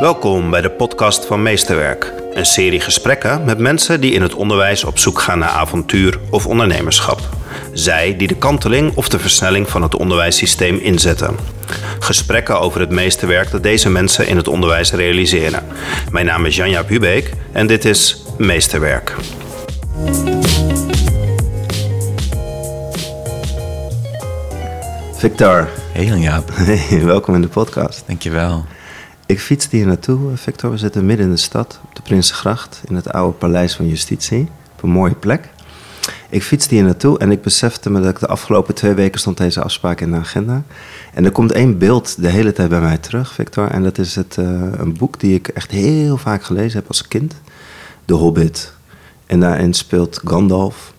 Welkom bij de podcast van Meesterwerk. Een serie gesprekken met mensen die in het onderwijs op zoek gaan naar avontuur of ondernemerschap. Zij die de kanteling of de versnelling van het onderwijssysteem inzetten. Gesprekken over het meesterwerk dat deze mensen in het onderwijs realiseren. Mijn naam is Janja Hubeek en dit is Meesterwerk. Victor, Hey Jan-Jaap, hey, welkom in de podcast. dankjewel. Ik fietste hier naartoe, Victor. We zitten midden in de stad, op de Prinsengracht, in het oude Paleis van Justitie. Op een mooie plek. Ik fietste hier naartoe en ik besefte me dat ik de afgelopen twee weken stond deze afspraak in de agenda. En er komt één beeld de hele tijd bij mij terug, Victor. En dat is het, eh, een boek die ik echt heel vaak gelezen heb als kind. De Hobbit. En daarin speelt Gandalf.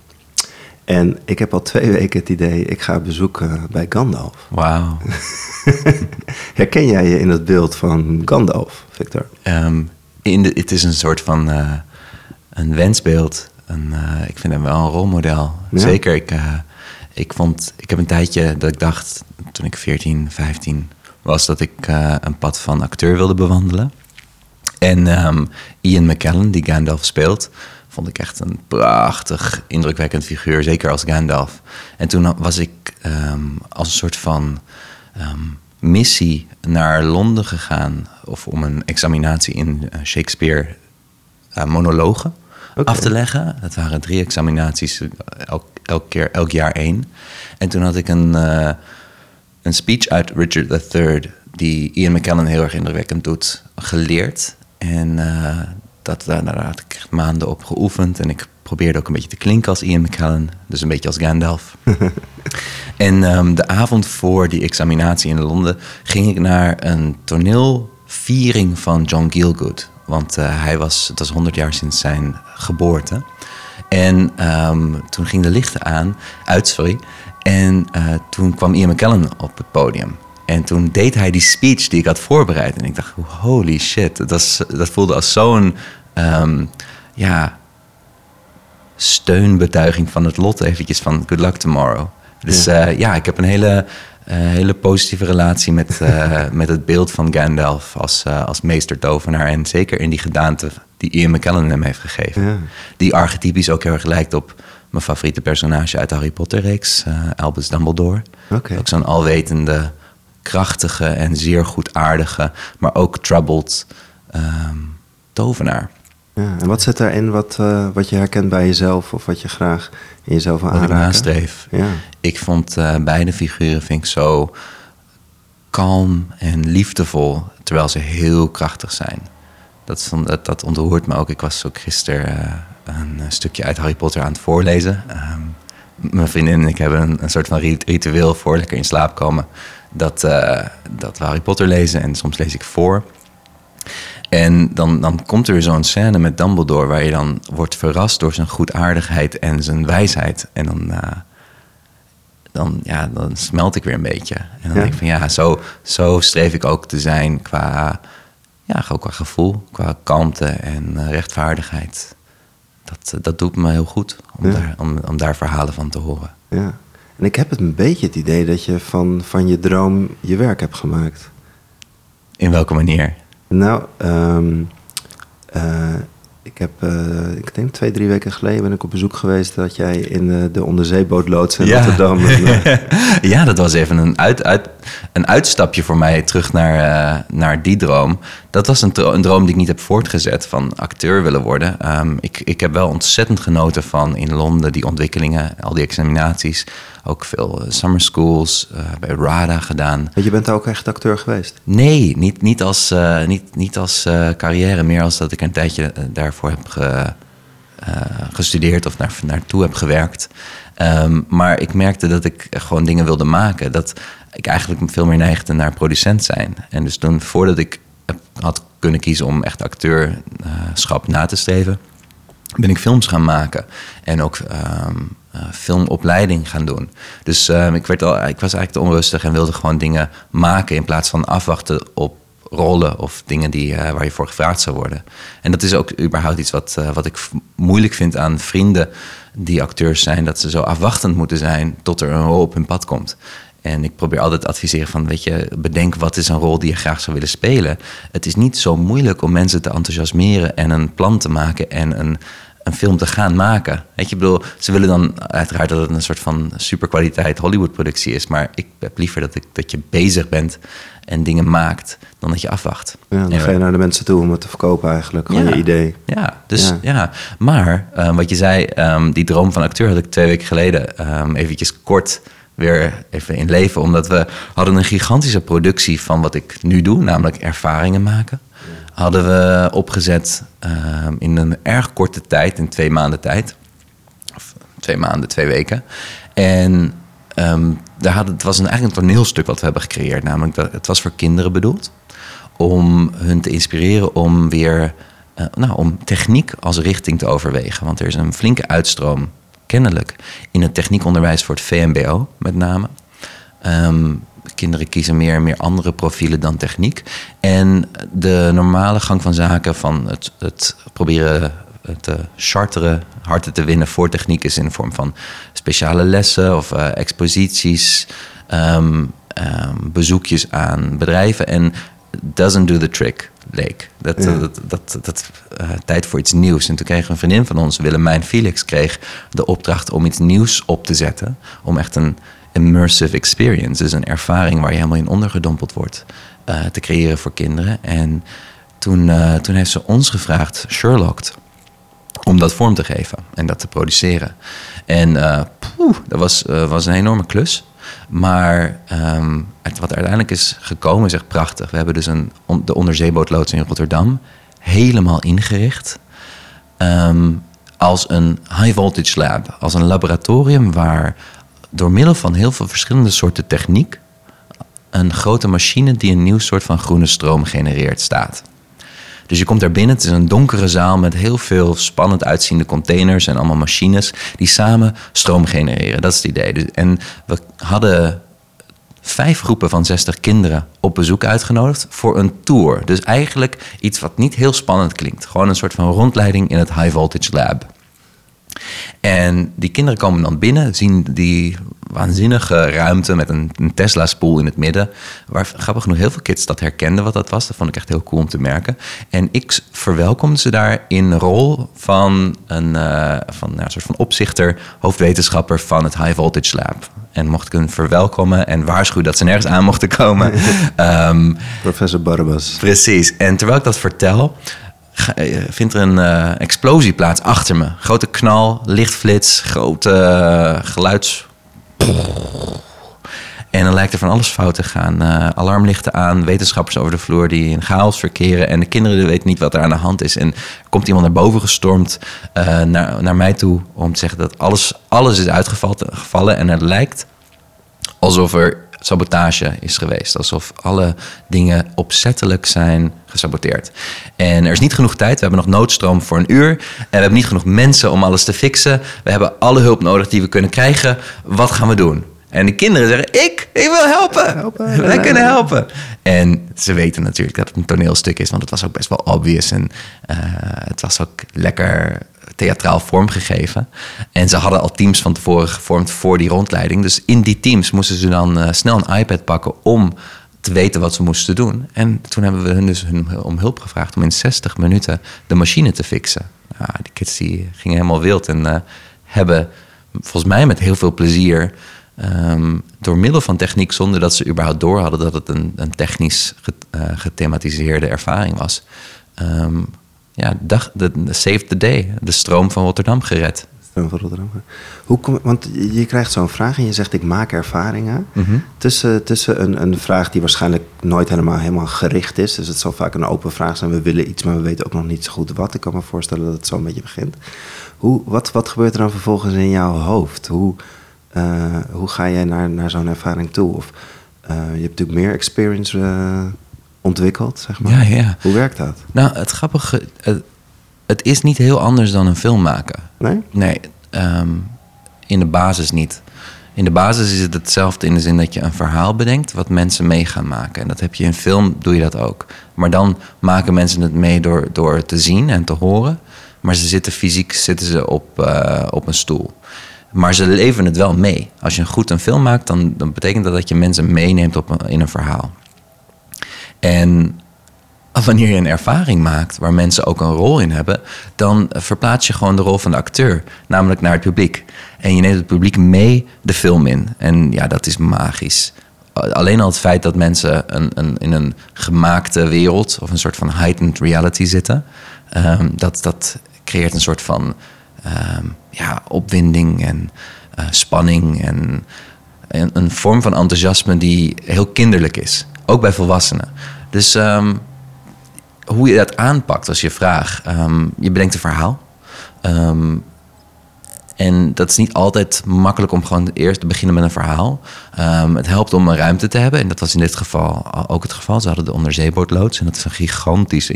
En ik heb al twee weken het idee, ik ga bezoeken bij Gandalf. Wauw. Herken jij je in het beeld van Gandalf, Victor? Ehm, in de, het is een soort van eh, een wensbeeld. Een, eh, ik vind hem wel een rolmodel. Ja? Zeker, ik, eh, ik, vond, ik heb een tijdje dat ik dacht, toen ik 14, 15 was, dat ik een pad van acteur wilde bewandelen. En ehm, Ian McKellen, die Gandalf speelt, vond ik echt een prachtig, indrukwekkend figuur, zeker als Gandalf. En toen was ik ehm, als een soort van ehm, missie naar Londen gegaan, of om een examinatie in eh, Shakespeare eh, monologen af te leggen. Dat waren drie examinaties, eh, elk, elk, keer, elk jaar één. En toen had ik een, een speech uit Richard III, die Ian McKellen heel erg indrukwekkend doet, geleerd. En eh, dat, daar, had ik maanden op geoefend. En ik probeerde ook een beetje te klinken als Ian McKellen, dus een beetje als Gandalf. en ehm, de avond voor die examinatie in Londen ging ik naar een toneelviering van John Gielgud. Want eh, hij was, het was 100 jaar sinds zijn geboorte. En ehm, toen ging de lichten aan, uit, sorry. En eh, toen kwam Ian McKellen op het podium. En toen deed hij die speech die ik had voorbereid. En ik dacht, holy shit. Dat, was, dat voelde als zo'n, ehm, ja, steunbetuiging van het lot eventjes van good luck tomorrow. Dus ja, ja ik heb een hele, eh, hele positieve relatie met, eh, met het beeld van Gandalf als, eh, als meestertovenaar. En zeker in die gedaante die Ian McKellen hem heeft gegeven. Ja. Die archetypisch ook heel erg lijkt op mijn favoriete personage uit de Harry Potter reeks, eh, Albus Dumbledore. Oké. Ook zo'n alwetende, krachtige en zeer goedaardige, maar ook troubled ehm, tovenaar. Ja, en wat zit daarin wat, eh, wat je herkent bij jezelf of wat je graag in jezelf wil Wat ik nastreef. Ja. Ik vond eh, beide figuren vind ik zo kalm en liefdevol, terwijl ze heel krachtig zijn. Dat, dat, dat ontroert me ook. Ik was ook gisteren eh, een stukje uit Harry Potter aan het voorlezen. Ehm, mijn vriendin en ik hebben een, een soort van rit- ritueel voor lekker in slaap komen. Dat, eh, dat we Harry Potter lezen en soms lees ik voor. En dan, dan komt er weer zo'n scène met Dumbledore... waar je dan wordt verrast door zijn goedaardigheid en zijn wijsheid. En dan, eh, dan, ja, dan smelt ik weer een beetje. En dan Ja. denk ik van ja, zo, zo streef ik ook te zijn qua, ja, ook qua gevoel, qua kalmte en eh, rechtvaardigheid. Dat, dat doet me heel goed om, Ja. daar, om, om daar verhalen van te horen. ja. En ik heb het een beetje het idee dat je van, van je droom je werk hebt gemaakt. In welke manier? Nou, ehm, eh, ik heb, eh, ik denk twee, drie weken geleden ben ik op bezoek geweest dat jij in eh, de onderzeebootloods in Ja. Rotterdam. eh, ja, dat was even een, uit, uit, een uitstapje voor mij terug naar, naar die droom. Dat was een, een droom die ik niet heb voortgezet van acteur willen worden. Ehm, ik, ik heb wel ontzettend genoten van in Londen die ontwikkelingen, al die examinaties. Ook veel eh, summer schools, eh, bij RADA gedaan. je bent daar ook echt acteur geweest. Nee, niet, niet als, eh, niet, niet als carrière, meer als dat ik een tijdje daarvoor heb ge- gestudeerd of naar, naartoe heb gewerkt. Ehm, maar ik merkte dat ik gewoon dingen wilde maken. Dat ik eigenlijk veel meer neigde naar producent zijn. En dus toen, voordat ik had kunnen kiezen om echt acteurschap na te streven, ben ik films gaan maken. En ook ehm, eh, filmopleiding gaan doen. Dus ehm, ik, werd al, ik was eigenlijk te onrustig en wilde gewoon dingen maken in plaats van afwachten op rollen of dingen die, eh, waar je voor gevraagd zou worden. En dat is ook überhaupt iets wat, eh, wat ik moeilijk vind aan vrienden die acteurs zijn, dat ze zo afwachtend moeten zijn tot er een rol op hun pad komt. En ik probeer altijd te adviseren van, weet je, bedenk wat is een rol die je graag zou willen spelen. Het is niet zo moeilijk om mensen te enthousiasmeren en een plan te maken en een, een film te gaan maken. Weet je, bedoel, ze willen dan uiteraard dat het een soort van superkwaliteit Hollywood-productie is. Maar ik heb liever dat, ik, dat je bezig bent en dingen maakt dan dat je afwacht. Ja, dan ga je naar de mensen toe om het te verkopen eigenlijk, gewoon Ja. je idee. Ja, dus Ja. ja. Maar eh, wat je zei, ehm, die droom van acteur had ik twee weken geleden um, eventjes kort weer even in leven. Omdat we hadden een gigantische productie van wat ik nu doe, namelijk ervaringen maken. Hadden we opgezet ehm, in een erg korte tijd, in twee maanden tijd. Of twee maanden, twee weken. En ehm, daar had, het was een, eigenlijk een toneelstuk wat we hebben gecreëerd. Namelijk, dat, het was voor kinderen bedoeld. Om hun te inspireren om weer eh, nou, om techniek als richting te overwegen. Want er is een flinke uitstroom, kennelijk, in het techniekonderwijs voor het VMBO met name. Ehm, kinderen kiezen meer en meer andere profielen dan techniek. En de normale gang van zaken van het, het proberen te charteren, harten te winnen voor techniek is in de vorm van speciale lessen of eh, exposities, ehm, ehm, bezoekjes aan bedrijven. En doesn't do the trick, leek. Dat, Ja. dat, dat, dat, eh, tijd voor iets nieuws. En toen kreeg een vriendin van ons, Willemijn Felix, kreeg de opdracht om iets nieuws op te zetten. Om echt een immersive experience, dus een ervaring waar je helemaal in ondergedompeld wordt, eh, te creëren voor kinderen. En toen, eh, toen heeft ze ons gevraagd, Sherlocked, om dat vorm te geven en dat te produceren. En eh, dat was, was een enorme klus. Maar ehm, het, wat uiteindelijk is gekomen is echt prachtig. We hebben dus een, de onderzeebootloods in Rotterdam helemaal ingericht. ehm, als een high voltage lab. Als een laboratorium waar door middel van heel veel verschillende soorten techniek... een grote machine die een nieuw soort van groene stroom genereert staat. Dus je komt daar binnen, het is een donkere zaal met heel veel spannend uitziende containers en allemaal machines die samen stroom genereren. Dat is het idee. Dus- En we hadden vijf groepen van 60 kinderen op bezoek uitgenodigd voor een tour. Dus eigenlijk iets wat niet heel spannend klinkt. Gewoon een soort van rondleiding in het High Voltage Lab. En die kinderen komen dan binnen, zien die waanzinnige ruimte met een, een Tesla-spoel in het midden. Waar grappig genoeg heel veel kids dat herkenden wat dat was. Dat vond ik echt heel cool om te merken. En ik verwelkomde ze daar in rol van een, eh, van, nou, een soort van opzichter, hoofdwetenschapper van het High Voltage Lab. En mocht ik hen verwelkomen en waarschuwen dat ze nergens aan mochten komen. Ehm, Professor Barbas. Precies. En terwijl ik dat vertel, vindt er een eh, explosie plaats achter me. Grote knal, lichtflits, grote eh, geluids... En dan lijkt er van alles fout te gaan. Eh, alarmlichten aan, wetenschappers over de vloer die in chaos verkeren. En de kinderen weten niet wat er aan de hand is. En komt iemand naar boven gestormd eh, naar, naar mij toe om te zeggen dat alles, alles is uitgevallen. gevallen. En het lijkt alsof er sabotage is geweest. Alsof alle dingen opzettelijk zijn gesaboteerd. En er is niet genoeg tijd. We hebben nog noodstroom voor een uur. En we hebben niet genoeg mensen om alles te fixen. We hebben alle hulp nodig die we kunnen krijgen. Wat gaan we doen? En de kinderen zeggen, ik, ik wil helpen. Helpen. Wij kunnen helpen. En ze weten natuurlijk dat het een toneelstuk is, want het was ook best wel obvious. En eh, het was ook lekker theatraal vormgegeven. En ze hadden al teams van tevoren gevormd voor die rondleiding. Dus in die teams moesten ze dan eh, snel een iPad pakken om te weten wat ze moesten doen. En toen hebben we hun dus hun om hulp gevraagd om in 60 minuten de machine te fixen. Die kids die gingen helemaal wild en eh, hebben volgens mij met heel veel plezier Ehm, door middel van techniek, zonder dat ze überhaupt door hadden dat het een, een technisch eh, gethematiseerde ervaring was. Ehm, ja, dag, de, de save the day, de stroom van Rotterdam gered. Stroom van Rotterdam. Hoe kom, want je krijgt zo'n vraag en je zegt ik maak ervaringen. Mhm. Tussen, tussen een, een vraag die waarschijnlijk nooit helemaal, helemaal gericht is. Dus het zal vaak een open vraag zijn. We willen iets, maar we weten ook nog niet zo goed wat. Ik kan me voorstellen dat het zo een beetje begint. Hoe, wat, wat gebeurt er dan vervolgens in jouw hoofd? Hoe, eh, hoe ga jij naar, naar zo'n ervaring toe? Of, eh, je hebt natuurlijk meer experience eh, ontwikkeld, zeg maar. Ja, ja. Hoe werkt dat? Nou, het grappige, het, het is niet heel anders dan een film maken. Nee? Nee, ehm, in de basis niet. In de basis is het hetzelfde in de zin dat je een verhaal bedenkt wat mensen mee gaan maken. En dat heb je in film, doe je dat ook. Maar dan maken mensen het mee door, door te zien en te horen. Maar ze zitten fysiek zitten ze op, eh, op een stoel. Maar ze leven het wel mee. Als je goed een film maakt, dan, dan betekent dat dat je mensen meeneemt op in een verhaal. En wanneer je een ervaring maakt waar mensen ook een rol in hebben, dan verplaats je gewoon de rol van de acteur, namelijk naar het publiek. En je neemt het publiek mee de film in. En ja, dat is magisch. Alleen al het feit dat mensen een, een, in een gemaakte wereld of een soort van heightened reality zitten, um, dat, dat creëert een soort van um, ja, opwinding en uh, spanning en, een vorm van enthousiasme die heel kinderlijk is. Ook bij volwassenen. Dus um, hoe je dat aanpakt als je vraag. Um, je bedenkt een verhaal. Um, en dat is niet altijd makkelijk om gewoon eerst te beginnen met een verhaal. Het helpt om een ruimte te hebben. En dat was in dit geval ook het geval. Ze hadden de onderzeeboordloods. En dat is een gigantische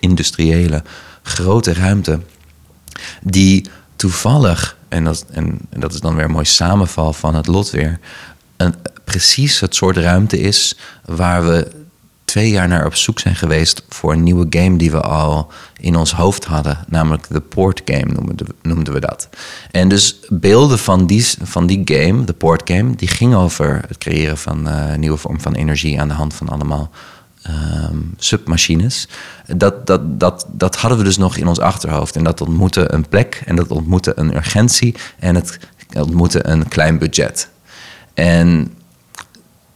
industriële grote ruimte. Die toevallig, en dat, en dat is dan weer een mooi samenval van het lot weer. Een, precies het soort ruimte is waar we twee jaar naar op zoek zijn geweest voor een nieuwe game die we al in ons hoofd hadden. Namelijk de Port Game noemden, we dat. En dus beelden van die, van die game, de Port Game, die ging over het creëren van uh, een nieuwe vorm van energie aan de hand van allemaal um, submachines. Dat, dat, dat, dat hadden we dus nog in ons achterhoofd. En dat ontmoette een plek en dat ontmoette een urgentie en het ontmoette een klein budget. En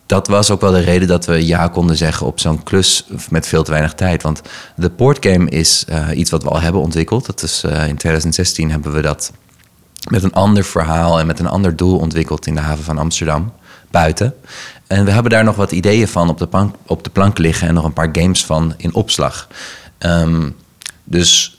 dat was ook wel de reden dat we ja konden zeggen op zo'n klus met veel te weinig tijd. Want de portgame is uh, iets wat we al hebben ontwikkeld. Dat is, uh, in 2016 hebben we dat met een ander verhaal en met een ander doel ontwikkeld in de haven van Amsterdam, buiten. En we hebben daar nog wat ideeën van op de, plank, op de plank liggen en nog een paar games van in opslag. Um, dus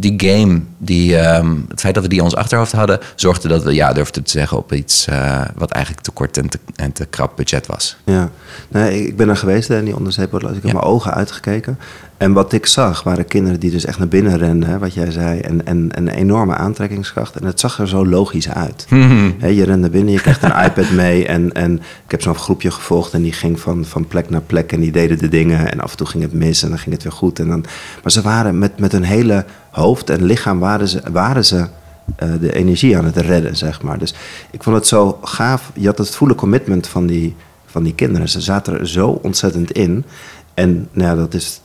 die game, die, um, het feit dat we die in ons achterhoofd hadden, zorgde dat we ja durfden te zeggen op iets uh, wat eigenlijk te kort en te, en te krap budget was. Ja, nee, ik ben er geweest in die onderzeeboot. Ik heb ja. mijn ogen uitgekeken. En wat ik zag waren kinderen die dus echt naar binnen renden, hè, wat jij zei, en, en, en een enorme aantrekkingskracht. En het zag er zo logisch uit. He, je rende binnen, je kreeg een iPad mee. En, en ik heb zo'n groepje gevolgd en die ging van, van plek naar plek en die deden de dingen. En af en toe ging het mis en dan ging het weer goed. En dan, maar ze waren met, met een hele hoofd en lichaam waren ze, waren ze uh, de energie aan het redden, zeg maar. Dus ik vond het zo gaaf. Je had het voele commitment van die, van die kinderen. Ze zaten er zo ontzettend in. En nou ja, dat is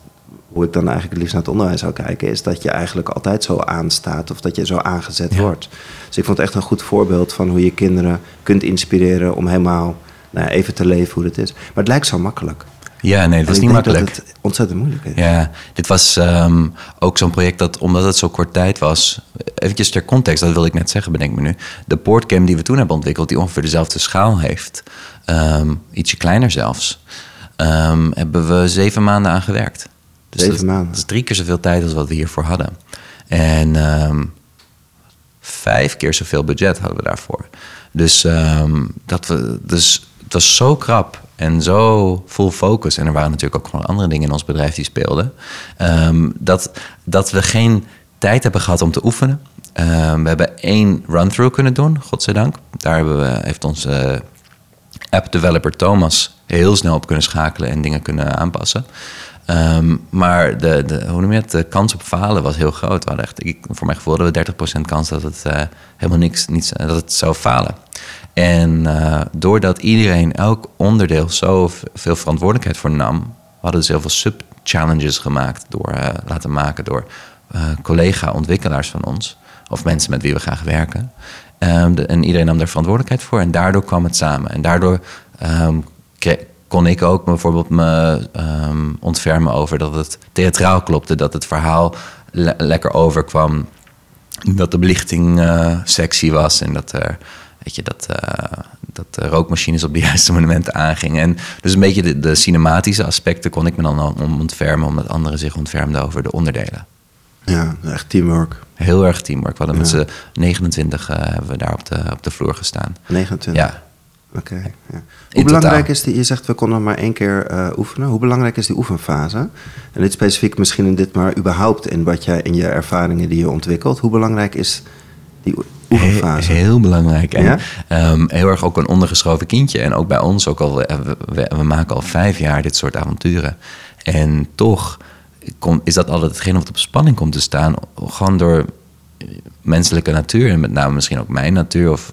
hoe ik dan eigenlijk het liefst naar het onderwijs zou kijken, is dat je eigenlijk altijd zo aanstaat of dat je zo aangezet ja. wordt. Dus ik vond het echt een goed voorbeeld van hoe je kinderen kunt inspireren om helemaal nou, even te leven hoe het is. Maar het lijkt zo makkelijk. Ja, nee, het was niet makkelijk. Dat het ontzettend moeilijk is. Ja, dit was um, ook zo'n project dat, omdat het zo kort tijd was... Eventjes ter context, dat wilde ik net zeggen, bedenk me nu. De portcam die we toen hebben ontwikkeld, die ongeveer dezelfde schaal heeft... Um, ietsje kleiner zelfs, um, hebben we zeven maanden aan gewerkt. Dus zeven dat, maanden? Dat is drie keer zoveel tijd als wat we hiervoor hadden. En vijf keer zoveel budget hadden we daarvoor. Dus, dat we, dus het was zo krap en zo full focus. En er waren natuurlijk ook gewoon andere dingen in ons bedrijf die speelden. Um, dat, dat we geen tijd hebben gehad om te oefenen. Um, we hebben één run-through kunnen doen, godzijdank. Daar hebben we, heeft onze app-developer Thomas heel snel op kunnen schakelen en dingen kunnen aanpassen. Um, maar de, de, hoe noem je het? de kans op falen was heel groot. We hadden echt, ik, voor mijn gevoel we 30% kans dat het uh, helemaal niks, niets, dat het zou falen. En uh, doordat iedereen elk onderdeel zo veel verantwoordelijkheid voor nam, hadden ze heel veel sub-challenges gemaakt door uh, laten maken door uh, collega-ontwikkelaars van ons, of mensen met wie we graag werken. De, en iedereen nam daar verantwoordelijkheid voor en daardoor kwam het samen. En daardoor um, kon ik ook bijvoorbeeld me um, ontfermen over dat het theatraal klopte, dat het verhaal le lekker overkwam, dat de belichting sexy was en dat er weet je, dat, uh, dat de rookmachines op de juiste momenten aangingen. En dus een beetje de, de cinematische aspecten kon ik me dan om ontfermen, omdat anderen zich ontfermden over de onderdelen. Ja, echt teamwork. Heel erg teamwork. We hadden ja. met z'n 29 uh, hebben we daar op de, op de vloer gestaan. 29? Ja. Oké. Okay, ja. Hoe belangrijk totaal. is die, je zegt we konden maar één keer uh, oefenen. Hoe belangrijk is die oefenfase? En dit specifiek misschien in dit, maar überhaupt in wat jij in je ervaringen die je ontwikkelt. Hoe belangrijk is die oefenfase? Heel, heel belangrijk. En ja? um, heel erg ook een ondergeschoven kindje. En ook bij ons, ook al, we, we, we maken al vijf jaar dit soort avonturen. En toch kom, is dat altijd hetgeen wat op spanning komt te staan. Gewoon door menselijke natuur, en met name misschien ook mijn natuur of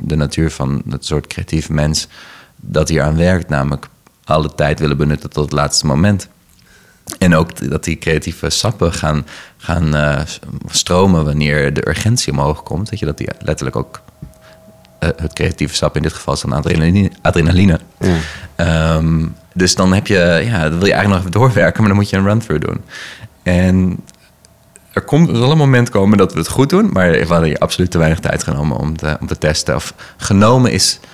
de natuur van het soort creatief mens dat hier aan werkt, namelijk alle tijd willen benutten tot het laatste moment. En ook dat die creatieve sappen gaan, gaan uh, stromen wanneer de urgentie omhoog komt. Dat je dat die letterlijk ook. Uh, het creatieve sap in dit geval is dan adrenaline. adrenaline. Ja. Um, dus dan heb je, ja, dan wil je eigenlijk nog even doorwerken, maar dan moet je een run-through doen. En er, komt, er zal een moment komen dat we het goed doen, maar we hadden hier absoluut te weinig tijd genomen om te, om te testen. Of genomen is eh,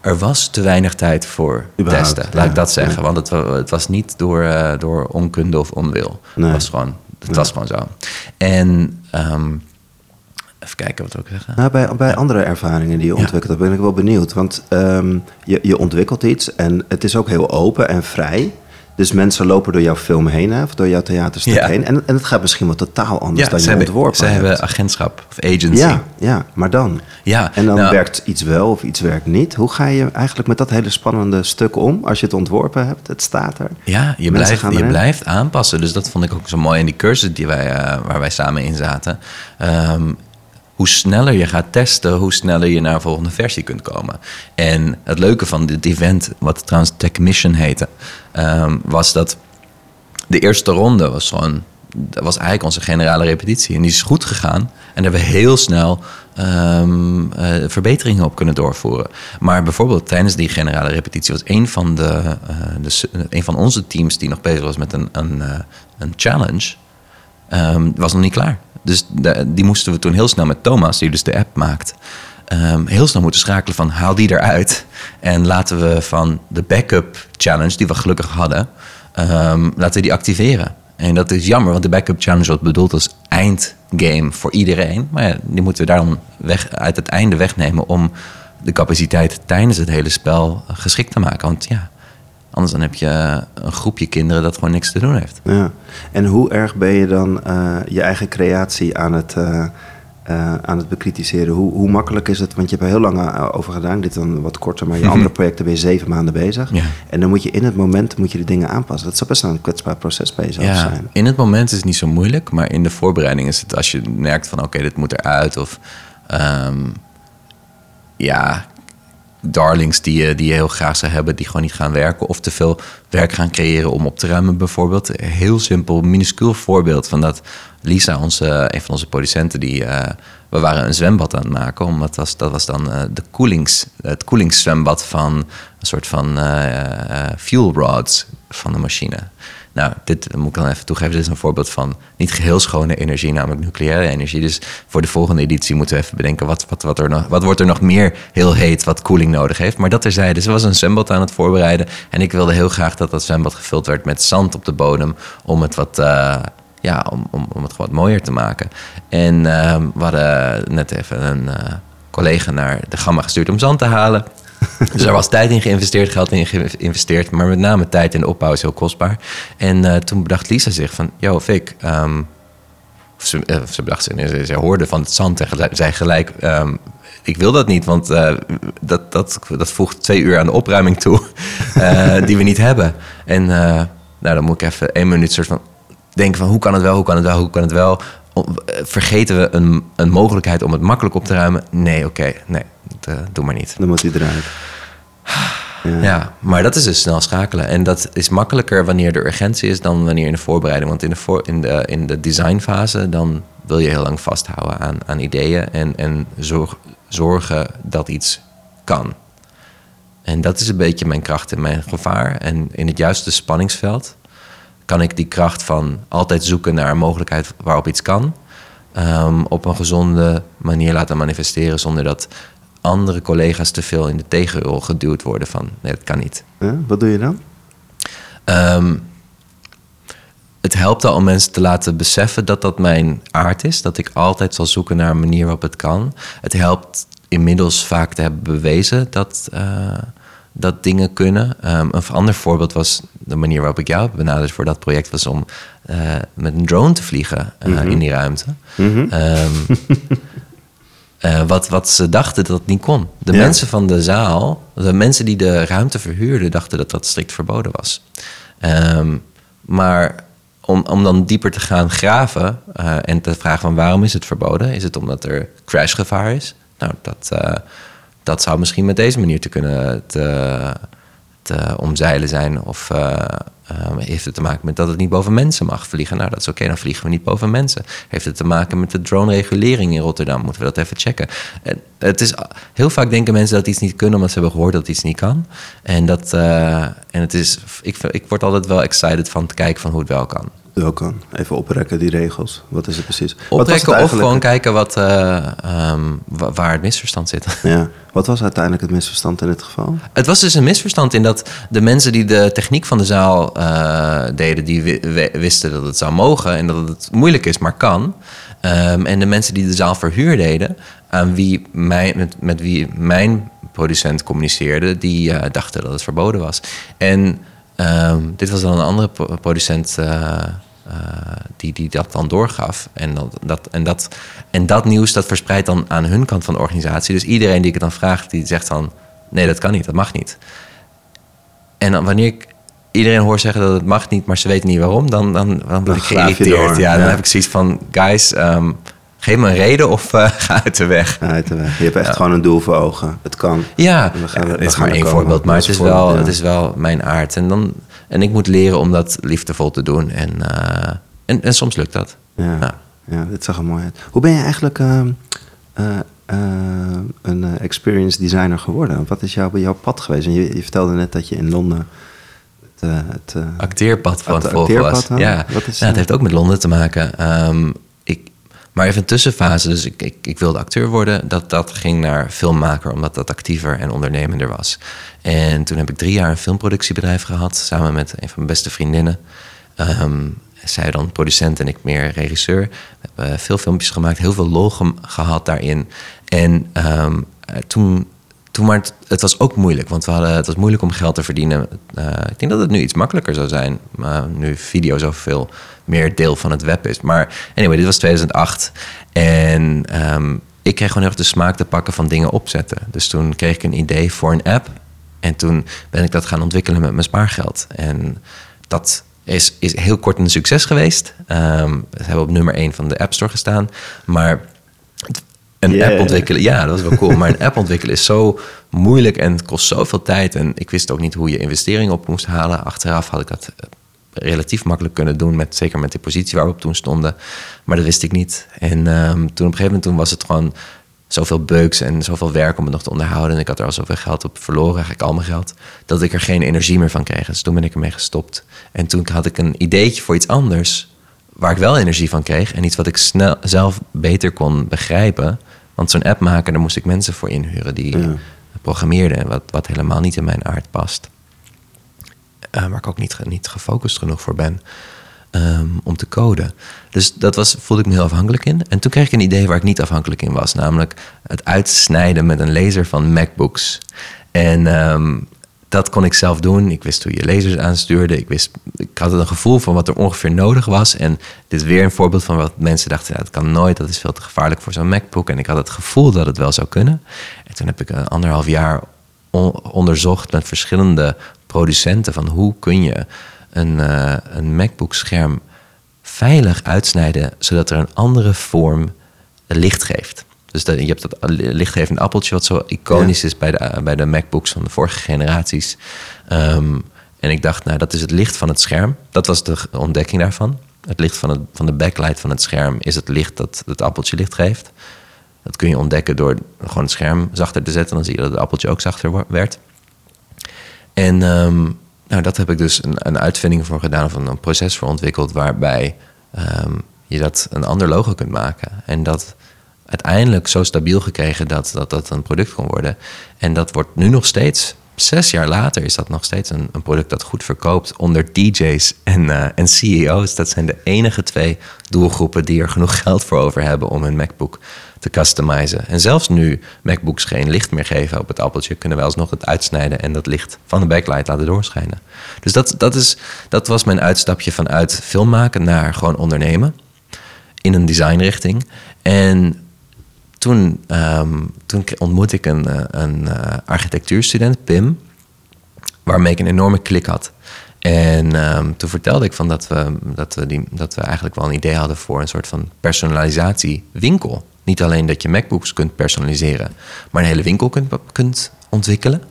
er was te weinig tijd voor testen, laat ik dat zeggen. Want het, het, was niet door, uh, door onkunde of onwil. Het was gewoon, het was gewoon zo. En um, even kijken wat ook zeggen. Nou, bij, bij andere ervaringen die je ontwikkelt, ben ik wel benieuwd. Want um, je, je ontwikkelt iets en het is ook heel open en vrij. Dus mensen lopen door jouw film heen, hè, of door jouw theaterstuk heen. En, en het gaat misschien wel totaal anders dan je hebben, ontworpen Ze hebben agentschap of agency. Ja, ja, maar dan? Ja, en dan nou- werkt iets wel of iets werkt niet. Hoe ga je eigenlijk met dat hele spannende stuk om als je het ontworpen hebt? Het staat er. Ja, je, blijft, je blijft aanpassen. Dus dat vond ik ook zo mooi in die cursus die wij, uh, waar wij samen in zaten. Um, hoe sneller je gaat testen, hoe sneller je naar een volgende versie kunt komen. En het leuke van dit event, wat trouwens Tech Mission heette, um, was dat de eerste ronde was gewoon. Dat was eigenlijk onze generale repetitie. En die is goed gegaan. En daar hebben we heel snel um, uh, verbeteringen op kunnen doorvoeren. Maar bijvoorbeeld tijdens die generale repetitie was een van, de, uh, de, van onze teams die nog bezig was met een, een, uh, een challenge, um, was nog niet klaar. Dus die moesten we toen heel snel met Thomas, die dus de app maakt, um, heel snel moeten schakelen van haal die eruit. En laten we van de backup challenge, die we gelukkig hadden, um, laten die activeren. En dat is jammer, want de backup challenge was bedoeld als eindgame voor iedereen. Maar ja, die moeten we daarom weg, uit het einde wegnemen om de capaciteit tijdens het hele spel geschikt te maken. Want ja, Anders dan heb je een groepje kinderen dat gewoon niks te doen heeft. Ja. En hoe erg ben je dan uh, je eigen creatie aan het, uh, uh, aan het bekritiseren? Hoe, hoe makkelijk is het? Want je hebt er heel lang over gedaan. Dit dan wat korter, maar je andere projecten ben je zeven maanden bezig. Ja. En dan moet je in het moment moet je de dingen aanpassen. Dat is best wel een kwetsbaar proces bij jezelf ja, zijn. In het moment is het niet zo moeilijk, maar in de voorbereiding is het als je merkt van oké, dit moet eruit. Of um, ja, darlings die je, die je heel graag zou hebben, die gewoon niet gaan werken. Of te veel werk gaan creëren om op te ruimen, bijvoorbeeld. Heel simpel, minuscuul voorbeeld van dat Lisa, onze, een van onze producenten, die, uh, we waren een zwembad aan het maken. Omdat dat was, dat was dan de koelings, het koelingszwembad van een soort van fuel rods van de machine. Nou, dit moet ik dan even toegeven. Dit is een voorbeeld van niet geheel schone energie, namelijk nucleaire energie. Dus voor de volgende editie moeten we even bedenken wat, wat, wat, er nog, wat wordt er nog meer heel heet, wat koeling nodig heeft. Maar dat terzijde. Dus er was een zwembad aan het voorbereiden. En ik wilde heel graag dat dat zwembad gevuld werd met zand op de bodem. Om het wat. Uh, ja, om, om, om het gewoon wat mooier te maken. En uh, we hadden net even een uh, collega naar de Gamma gestuurd om zand te halen. Dus er was tijd in geïnvesteerd, geld in geïnvesteerd. Maar met name tijd de opbouw is heel kostbaar. En uh, toen bedacht Lisa zich van... Yo, Fik... Um, ze, uh, ze bedacht ze, ze, hoorde van het zand en zei gelijk... Um, ik wil dat niet, want uh, dat, dat, dat voegt twee uur aan de opruiming toe... die we niet hebben. En nou, dan moet ik even één minuut soort van denken van... hoe kan het wel, hoe kan het wel, hoe kan het wel... Vergeten we een, een mogelijkheid om het makkelijk op te ruimen? Nee, oké, okay, nee uh, doe maar niet. Dan moet hij eruit. Ja. ja. maar dat is dus snel schakelen. En dat is makkelijker wanneer er urgentie is dan wanneer in de voorbereiding. Want in de, voor, in de, in de designfase dan wil je heel lang vasthouden aan, aan ideeën en, en zorg, zorgen dat iets kan. En dat is een beetje mijn kracht en mijn gevaar. En in het juiste spanningsveld kan ik die kracht van altijd zoeken naar een mogelijkheid waarop iets kan. Um, op een gezonde manier laten manifesteren zonder dat andere collega's te veel in de tegenrol geduwd worden van nee, dat kan niet. Wat doe je dan? Um, het helpt al om mensen te laten beseffen dat dat mijn aard is. Dat ik altijd zal zoeken naar een manier waarop het kan. Het helpt inmiddels vaak te hebben bewezen dat, uh, dat dingen kunnen. Um, een ander voorbeeld was de manier waarop ik jou benaderd voor dat project... was om uh, met een drone te vliegen uh, mm -hmm. in die ruimte. Mm -hmm. um, Uh, wat, wat ze dachten dat het niet kon. De ja. mensen van de zaal, de mensen die de ruimte verhuurden, dachten dat dat strikt verboden was. Um, maar om, om dan dieper te gaan graven eh, en te vragen van waarom is het verboden? Is het omdat er crashgevaar is? Nou, dat, eh, dat zou misschien met deze manier te kunnen te, omzeilen zijn. Of uh, heeft het te maken met dat het niet boven mensen mag vliegen? Nou, dat is oké, dan vliegen we niet boven mensen. Heeft het te maken met de drone-regulering in Rotterdam? Moeten we dat even checken? En het is, heel vaak denken mensen dat iets niet kunnen omdat ze hebben gehoord dat iets niet kan. En, dat, en het is, ik, ik word altijd wel excited van te kijken van hoe het wel kan wel kan. Even oprekken die regels. Wat is het precies? Oprekken het of gewoon kijken wat, uh, um, waar het misverstand zit. Ja. Wat was uiteindelijk het misverstand in dit geval? Het was dus een misverstand in dat de mensen die de techniek van de zaal uh, deden... die wisten dat het zou mogen en dat het moeilijk is, maar kan. Um, en de mensen die de zaal verhuur deden... aan wie mijn, met, met wie mijn producent communiceerde... die uh, dachten dat het verboden was. En... Um, dit was dan een andere producent uh, uh, die, die dat dan doorgaf. En dat, dat, en, dat, en dat nieuws dat verspreidt dan aan hun kant van de organisatie. Dus iedereen die ik het dan vraag, die zegt dan... nee, dat kan niet, dat mag niet. En dan, wanneer ik iedereen hoor zeggen dat het mag niet... maar ze weten niet waarom, dan, dan, dan word ik geïrriteerd. Ja, dan heb ik zoiets van... guys, um, geef me een reden of uh, ga uit de weg. uit de weg. Je hebt echt gewoon een doel voor ogen. Het kan. Ja, gaan het is maar één voorbeeld, maar het is, wel, het is wel mijn aard. En dan en ik moet leren om dat liefdevol te doen. En, uh, en, en, soms lukt dat. Ja, ja. ja dit zag er mooi uit. Hoe ben je eigenlijk uh, uh, een experience designer geworden? Wat is jouw, jouw pad geweest? En je, je vertelde net dat je in Londen het, het acteerpad van het was. Ja, Wat is, ja, het heeft ook met Londen te maken. Um, ik, maar even een tussenfase. Dus ik, ik, ik, wilde acteur worden. Dat, dat ging naar filmmaker, omdat dat actiever en ondernemender was. En toen heb ik drie jaar een filmproductiebedrijf gehad, samen met een van mijn beste vriendinnen. Um, zij dan producent en ik meer regisseur. We hebben veel filmpjes gemaakt, heel veel lol gehad daarin. En um, toen, toen maar het, was ook moeilijk, want we hadden, het was moeilijk om geld te verdienen. Uh, ik denk dat het nu iets makkelijker zou zijn, maar nu video zoveel meer deel van het web is. Maar anyway, dit was 2008. En um, ik kreeg gewoon heel erg de smaak te pakken van dingen opzetten. Dus toen kreeg ik een idee voor een app. En toen ben ik dat gaan ontwikkelen met mijn spaargeld. En dat is, is heel kort een succes geweest. Um, we hebben op nummer 1 van de App Store gestaan. Maar een app ontwikkelen, ja, dat was wel cool. maar een app ontwikkelen is zo moeilijk en het kost zoveel tijd. En ik wist ook niet hoe je investeringen op moest halen. Achteraf had ik dat eh, relatief makkelijk kunnen doen, met, zeker met de positie waar we op toen stonden. Maar dat wist ik niet. En um, toen op een gegeven moment toen was het gewoon zoveel beuks en zoveel werk om het nog te onderhouden. En ik had er al zoveel geld op verloren, eigenlijk al mijn geld, dat ik er geen energie meer van kreeg. Dus toen ben ik ermee gestopt. En toen had ik een ideetje voor iets anders, waar ik wel energie van kreeg. En iets wat ik snel zelf beter kon begrijpen. Want zo'n app maken, daar moest ik mensen voor inhuren die ja. programmeerden, wat, wat helemaal niet in mijn aard past. Uh, waar ik ook niet, niet gefocust genoeg voor ben. Ehm, om te coden. Dus dat was, voelde ik me heel afhankelijk in. En toen kreeg ik een idee waar ik niet afhankelijk in was. Namelijk het uitsnijden met een laser van MacBooks. En ehm, dat kon ik zelf doen. Ik wist hoe je lasers aanstuurde. Ik, wist, ik had een gevoel van wat er ongeveer nodig was. En dit is weer een voorbeeld van wat mensen dachten... Ja, dat kan nooit, dat is veel te gevaarlijk voor zo'n MacBook. En ik had het gevoel dat het wel zou kunnen. En toen heb ik een anderhalf jaar onderzocht met verschillende producenten... van hoe kun je een, uh, een MacBook-scherm veilig uitsnijden, zodat er een andere vorm licht geeft. Dus dat, je hebt dat lichtgevende appeltje, wat zo iconisch is bij de, bij de MacBooks van de vorige generaties. Um, en ik dacht, nou, dat is het licht van het scherm. Dat was de ontdekking daarvan. Het licht van, het, van de backlight van het scherm is het licht dat het appeltje licht geeft. Dat kun je ontdekken door gewoon het scherm zachter te zetten. Dan zie je dat het appeltje ook zachter werd. En um, nou, dat heb ik dus een, een uitvinding voor gedaan, of een, proces voor ontwikkeld, waarbij um, je dat een ander logo kunt maken. En dat uiteindelijk zo stabiel gekregen dat, dat dat een product kon worden. En dat wordt nu nog steeds, zes jaar later, is dat nog steeds een, een product dat goed verkoopt onder DJ's en, uh, en CEO's. Dat zijn de enige twee doelgroepen die er genoeg geld voor over hebben om hun MacBook te customizen. En zelfs nu MacBooks geen licht meer geven op het appeltje, kunnen wij alsnog het uitsnijden en dat licht van de backlight laten doorschijnen. Dus dat, dat, is, dat was mijn uitstapje vanuit filmmaken naar gewoon ondernemen in een designrichting. En toen, um, ontmoette ik een, eh, uh, architectuurstudent, Pim, waarmee ik een enorme klik had. En ehm, toen vertelde ik van dat, we, dat, we die, dat we eigenlijk wel een idee hadden voor een soort van personalisatiewinkel. Niet alleen dat je MacBooks kunt personaliseren, maar een hele winkel kunt, kunt ontwikkelen.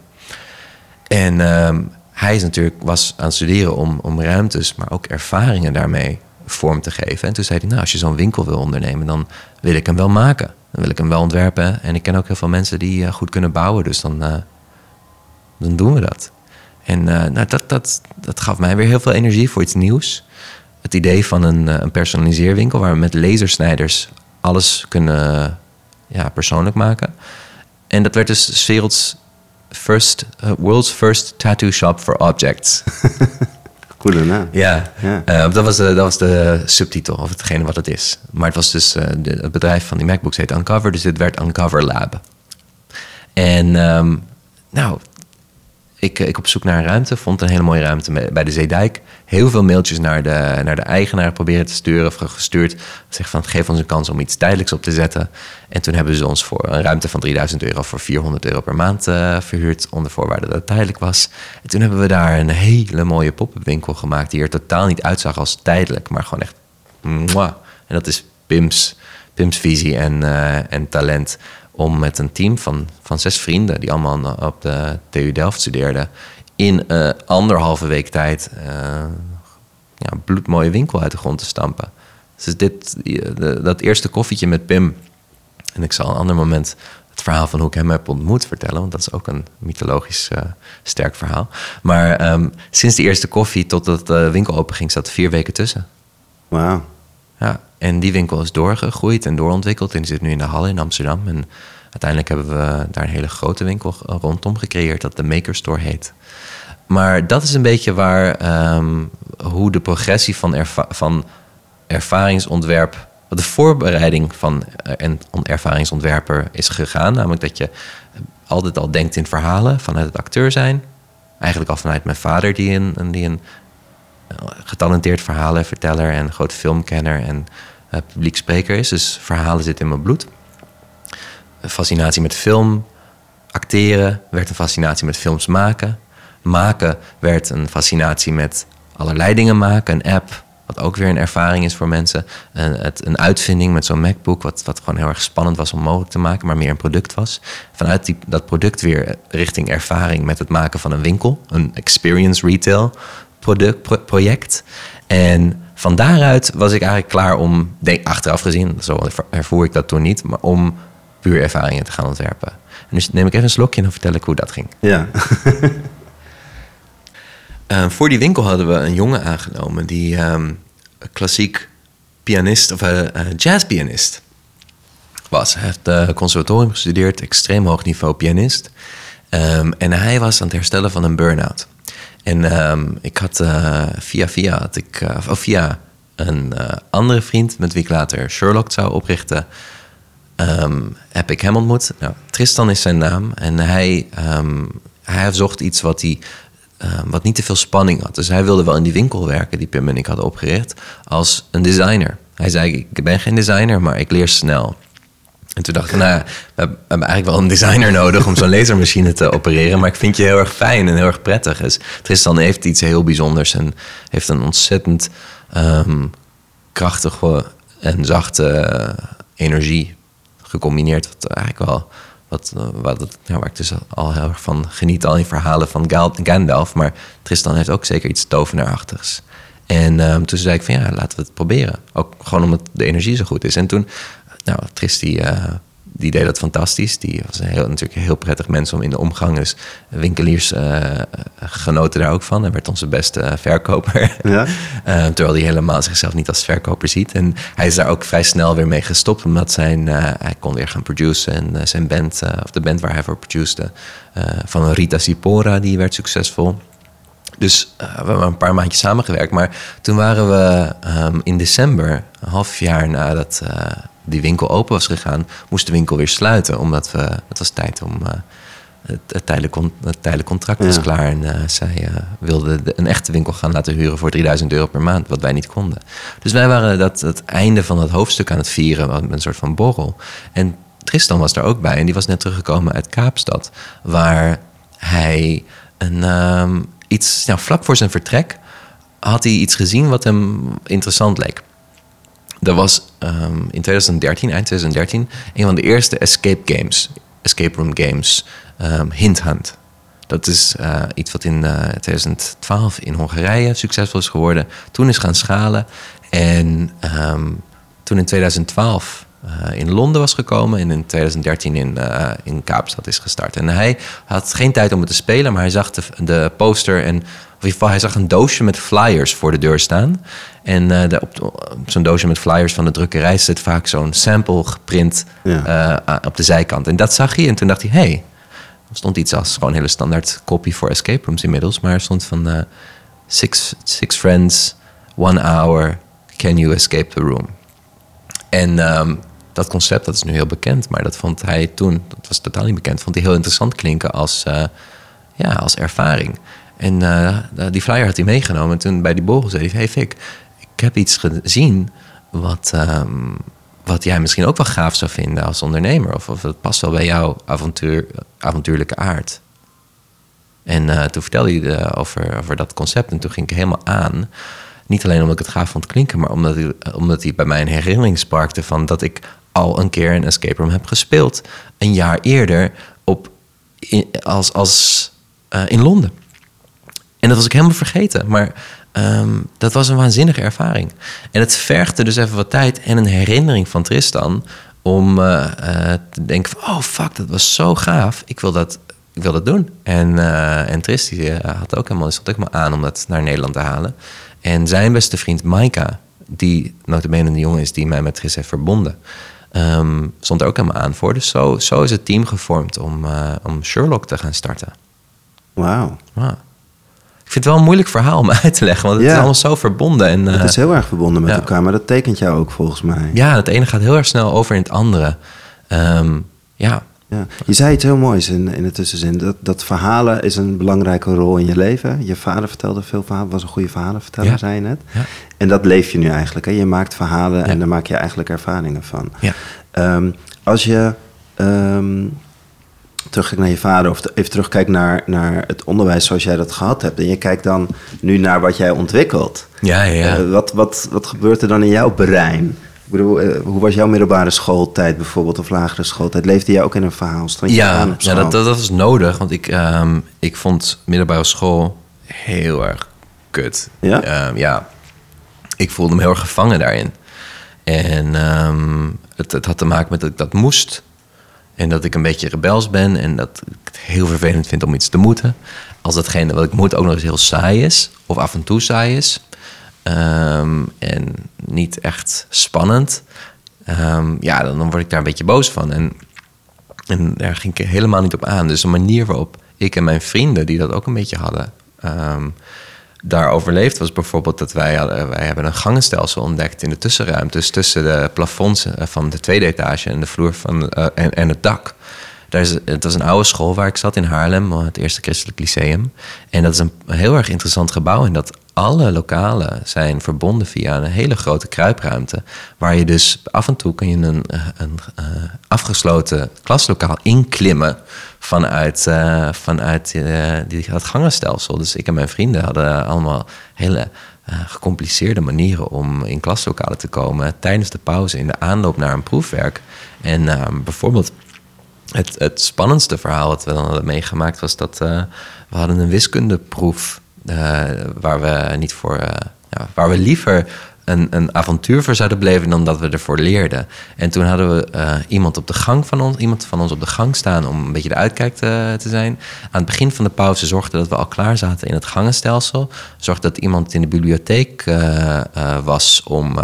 En ehm, hij is natuurlijk, was aan het studeren om, om ruimtes, maar ook ervaringen daarmee vorm te geven. En toen zei hij, nou, als je zo'n winkel wil ondernemen, dan wil ik hem wel maken. Dan wil ik hem wel ontwerpen. En ik ken ook heel veel mensen die uh, goed kunnen bouwen, dus dan, uh, dan doen we dat. En uh, nou, dat, dat, dat gaf mij weer heel veel energie voor iets nieuws. Het idee van een, een personaliseerwinkel waar we met lasersnijders alles kunnen ja, persoonlijk maken. En dat werd dus werelds first, world's first tattoo shop for objects. Coole naam. Ja, ja. Uh, dat, was de, dat was de subtitel, of hetgene wat het is. Maar het was dus, uh, de, het bedrijf van die MacBooks heet Uncover, dus dit werd Uncover Lab. En um, nou, ik, ik op zoek naar een ruimte, vond een hele mooie ruimte bij de Zeedijk. Heel veel mailtjes naar de, naar de eigenaar proberen te sturen of gestuurd. Zeg van, geef ons een kans om iets tijdelijks op te zetten. En toen hebben ze ons voor een ruimte van 3000 euro voor 400 euro per maand uh, verhuurd. Onder voorwaarde dat het tijdelijk was. En toen hebben we daar een hele mooie pop-up winkel gemaakt. Die er totaal niet uitzag als tijdelijk, maar gewoon echt. En dat is Pim's, Pim's visie en, uh, en talent om met een team van, van zes vrienden, die allemaal op de TU Delft studeerden, in uh, anderhalve week tijd uh, ja, een bloedmooie winkel uit de grond te stampen. Dus dit, de, dat eerste koffietje met Pim, en ik zal een ander moment het verhaal van hoe ik hem heb ontmoet vertellen, want dat is ook een mythologisch sterk verhaal. Maar um, sinds de eerste koffie tot dat de winkel open ging, zat vier weken tussen. Wauw. Ja, en die winkel is doorgegroeid en doorontwikkeld. En die zit nu in de Halle in Amsterdam. En uiteindelijk hebben we daar een hele grote winkel rondom gecreëerd... dat de Maker Store heet. Maar dat is een beetje waar... Um, hoe de progressie van, van ervaringsontwerp... de voorbereiding van een ervaringsontwerper is gegaan. Namelijk dat je altijd al denkt in verhalen vanuit het acteur zijn. Eigenlijk al vanuit mijn vader die een, die een getalenteerd verhalenverteller en grote filmkenner en uh, publiek spreker is. Dus verhalen zitten in mijn bloed. Fascinatie met film, acteren werd een fascinatie met films maken. Maken werd een fascinatie met allerlei dingen maken. Een app, wat ook weer een ervaring is voor mensen. Een, het, een uitvinding met zo'n MacBook, wat, wat gewoon heel erg spannend was om mogelijk te maken, maar meer een product was. Vanuit die, dat product weer richting ervaring met het maken van een winkel, een experience retail product, project. En van daaruit was ik eigenlijk klaar om, denk, achteraf gezien, zo ervoer ik dat toen niet, maar om puur ervaringen te gaan ontwerpen. En dus neem ik even een slokje en dan vertel ik hoe dat ging. Ja. uh, voor die winkel hadden we een jongen aangenomen die um, klassiek pianist of uh, jazzpianist was. Hij heeft uh, conservatorium gestudeerd, extreem hoog niveau pianist. Um, en hij was aan het herstellen van een burn-out. En um, ik had uh, via via, had ik, of via een uh, andere vriend met wie ik later Sherlock zou oprichten, um, heb ik hem ontmoet. Nou, Tristan is zijn naam en hij, um, hij zocht iets wat, hij, wat niet te veel spanning had. Dus hij wilde wel in die winkel werken die Pim en ik hadden opgericht als een designer. Hij zei, ik ben geen designer, maar ik leer snel. En toen dacht ik, nou, we hebben eigenlijk wel een designer nodig om zo'n lasermachine te opereren. Maar ik vind je heel erg fijn en heel erg prettig. Dus Tristan heeft iets heel bijzonders en heeft een ontzettend um, krachtige en zachte energie gecombineerd. Wat eigenlijk wel, wat, wat, nou, waar ik dus al heel erg van geniet, al in verhalen van Gandalf. Maar Tristan heeft ook zeker iets tovenaarachtigs. En um, toen zei ik van ja, laten we het proberen. Ook gewoon omdat de energie zo goed is. En toen nou, Tris die, uh, die deed dat fantastisch. Die was een heel, natuurlijk een heel prettig mens om in de omgang. Dus winkeliers uh, genoten daar ook van. Hij werd onze beste verkoper. Ja? uh, terwijl hij helemaal zichzelf niet als verkoper ziet. En hij is daar ook vrij snel weer mee gestopt. Omdat zijn, hij kon weer gaan produceren. En zijn band, of de band waar hij voor produceerde, van Rita Sipora, die werd succesvol. Dus uh, we hebben een paar maandjes samengewerkt. Maar toen waren we um, in december, een half jaar nadat uh, die winkel open was gegaan, moest de winkel weer sluiten. Omdat we, het was tijd om. Uh, het, het, tijdelijk, het tijdelijk contract was ja. klaar. En zij wilde de, een echte winkel gaan laten huren voor 3000 euro per maand, wat wij niet konden. Dus wij waren dat, het einde van het hoofdstuk aan het vieren, met een soort van borrel. En Tristan was daar ook bij. En die was net teruggekomen uit Kaapstad, waar hij een, um, iets, nou, vlak voor zijn vertrek had hij iets gezien wat hem interessant leek. Er was ehm, in 2013, eind 2013, een van de eerste escape games, escape room games, um, Hint Hunt. Dat is uh, iets wat in uh, 2012 in Hongarije succesvol is geworden. Toen is gaan schalen. En um, toen in 2012 uh, in Londen was gekomen en in 2013 in, uh, in Kaapstad is gestart. En hij had geen tijd om het te spelen, maar hij zag de, de poster en of in ieder geval hij zag een doosje met flyers voor de deur staan. En uh, de, op, op zo'n doosje met flyers van de drukkerij zit vaak zo'n sample geprint ja. op de zijkant. En dat zag hij en toen dacht hij, hey, er stond iets als gewoon een hele standaard copy voor escape rooms inmiddels, maar er stond van six, six friends, one hour, can you escape the room? En um, dat concept dat is nu heel bekend, maar dat vond hij toen, dat was totaal niet bekend, vond hij heel interessant klinken als, uh, ja, als ervaring. En uh, die flyer had hij meegenomen en toen bij die borrel zei hij: Hey Fik, ik heb iets gezien wat, um, wat jij misschien ook wel gaaf zou vinden als ondernemer. Of, of het past wel bij jouw avontuur, avontuurlijke aard. En toen vertelde hij over, over dat concept en toen ging ik helemaal aan. Niet alleen omdat ik het gaaf vond klinken, maar omdat hij, omdat hij bij mij een herinnering sparkte van dat ik al een keer een escape room heb gespeeld. Een jaar eerder op, in, als, als, uh, in Londen. En dat was ik helemaal vergeten. Maar um, dat was een waanzinnige ervaring. En het vergde dus even wat tijd en een herinnering van Tristan om uh, uh, te denken van, oh fuck, dat was zo gaaf. Ik wil dat, ik wil dat doen. En, en Trist die, had ook helemaal, stond ook maar aan om dat naar Nederland te halen. En zijn beste vriend Maika, die notabene een jongen is die mij met Tris heeft verbonden... Um, stond er ook helemaal aan voor. Dus zo, zo is het team gevormd om, uh, om Sherlock te gaan starten. Wauw. Wow. Ik vind het wel een moeilijk verhaal om uit te leggen, want het ja. is allemaal zo verbonden. En, het is heel erg verbonden met ja. elkaar, maar dat tekent jou ook volgens mij. Ja, het ene gaat heel erg snel over in het andere. Um, ja. Ja. Je zei iets heel moois in, in de tussenzin. Dat, dat verhalen is een belangrijke rol in je leven. Je vader vertelde veel verhalen, was een goede verhalenverteller, ja. zei je net. Ja. En dat leef je nu eigenlijk. Hè? Je maakt verhalen ja. en daar maak je eigenlijk ervaringen van. Ja. Um, als je um, terugkijkt naar je vader, of even terugkijkt naar, naar het onderwijs zoals jij dat gehad hebt, en je kijkt dan nu naar wat jij ontwikkelt. Ja, ja. Uh, wat, wat, wat gebeurt er dan in jouw brein? Ik bedoel, uh, hoe was jouw middelbare schooltijd bijvoorbeeld, of lagere schooltijd? Leefde jij ook in een verhaal? Ja, ja dat, dat, dat was nodig, want ik, um, ik vond middelbare school heel erg kut. Ja? Um, ja, ik voelde me heel erg gevangen daarin. En um, het, het, had te maken met dat ik dat moest. En dat ik een beetje rebels ben. En dat ik het heel vervelend vind om iets te moeten. Als datgene wat ik moet ook nog eens heel saai is. Of af en toe saai is. Um, en niet echt spannend. Um, ja, dan, word ik daar een beetje boos van. En, en daar ging ik helemaal niet op aan. Dus de manier waarop ik en mijn vrienden, die dat ook een beetje hadden daar overleefd was bijvoorbeeld dat wij, hadden, wij hebben een gangenstelsel ontdekt in de tussenruimtes tussen de plafonds van de tweede etage en de vloer van, uh, en, en het dak. Daar is, het was een oude school waar ik zat in Haarlem, het Eerste Christelijk Lyceum. En dat is een heel erg interessant gebouw. En dat alle lokalen zijn verbonden via een hele grote kruipruimte. Waar je dus af en toe kun je een, een, een uh, afgesloten klaslokaal inklimmen vanuit, uh, vanuit die, dat gangenstelsel. Dus ik en mijn vrienden hadden allemaal hele gecompliceerde manieren om in klaslokalen te komen tijdens de pauze in de aanloop naar een proefwerk. En bijvoorbeeld het, het spannendste verhaal wat we dan hadden meegemaakt was dat we hadden een wiskundeproef waar we niet voor, ja, waar we liever een, een avontuur voor zouden beleven dan dat we ervoor leerden. En toen hadden we uh, iemand op de gang van ons, iemand van ons op de gang staan om een beetje de uitkijk te, te zijn. Aan het begin van de pauze zorgde dat we al klaar zaten in het gangenstelsel. Zorgde dat iemand in de bibliotheek was om,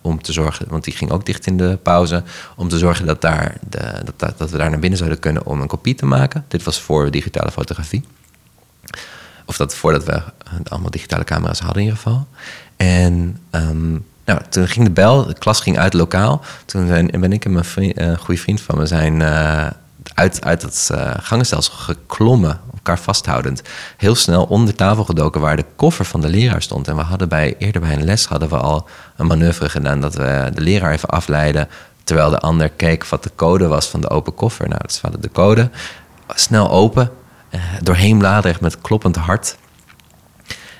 om te zorgen, want die ging ook dicht in de pauze, om te zorgen dat, daar de, dat, dat we daar naar binnen zouden kunnen om een kopie te maken. Dit was voor digitale fotografie. Of dat voordat we allemaal digitale camera's hadden in ieder geval. En um, nou, toen ging de bel, de klas ging uit lokaal. Toen ben ik en mijn uh, goede vriend van me zijn uh, uit, uit het uh, gangenstelsel geklommen, elkaar vasthoudend. Heel snel onder tafel gedoken waar de koffer van de leraar stond. En we hadden bij, eerder bij een les hadden we al een manoeuvre gedaan dat we de leraar even afleiden. Terwijl de ander keek wat de code was van de open koffer. Nou, dus we hadden de code snel open, doorheen bladeren met kloppend hart.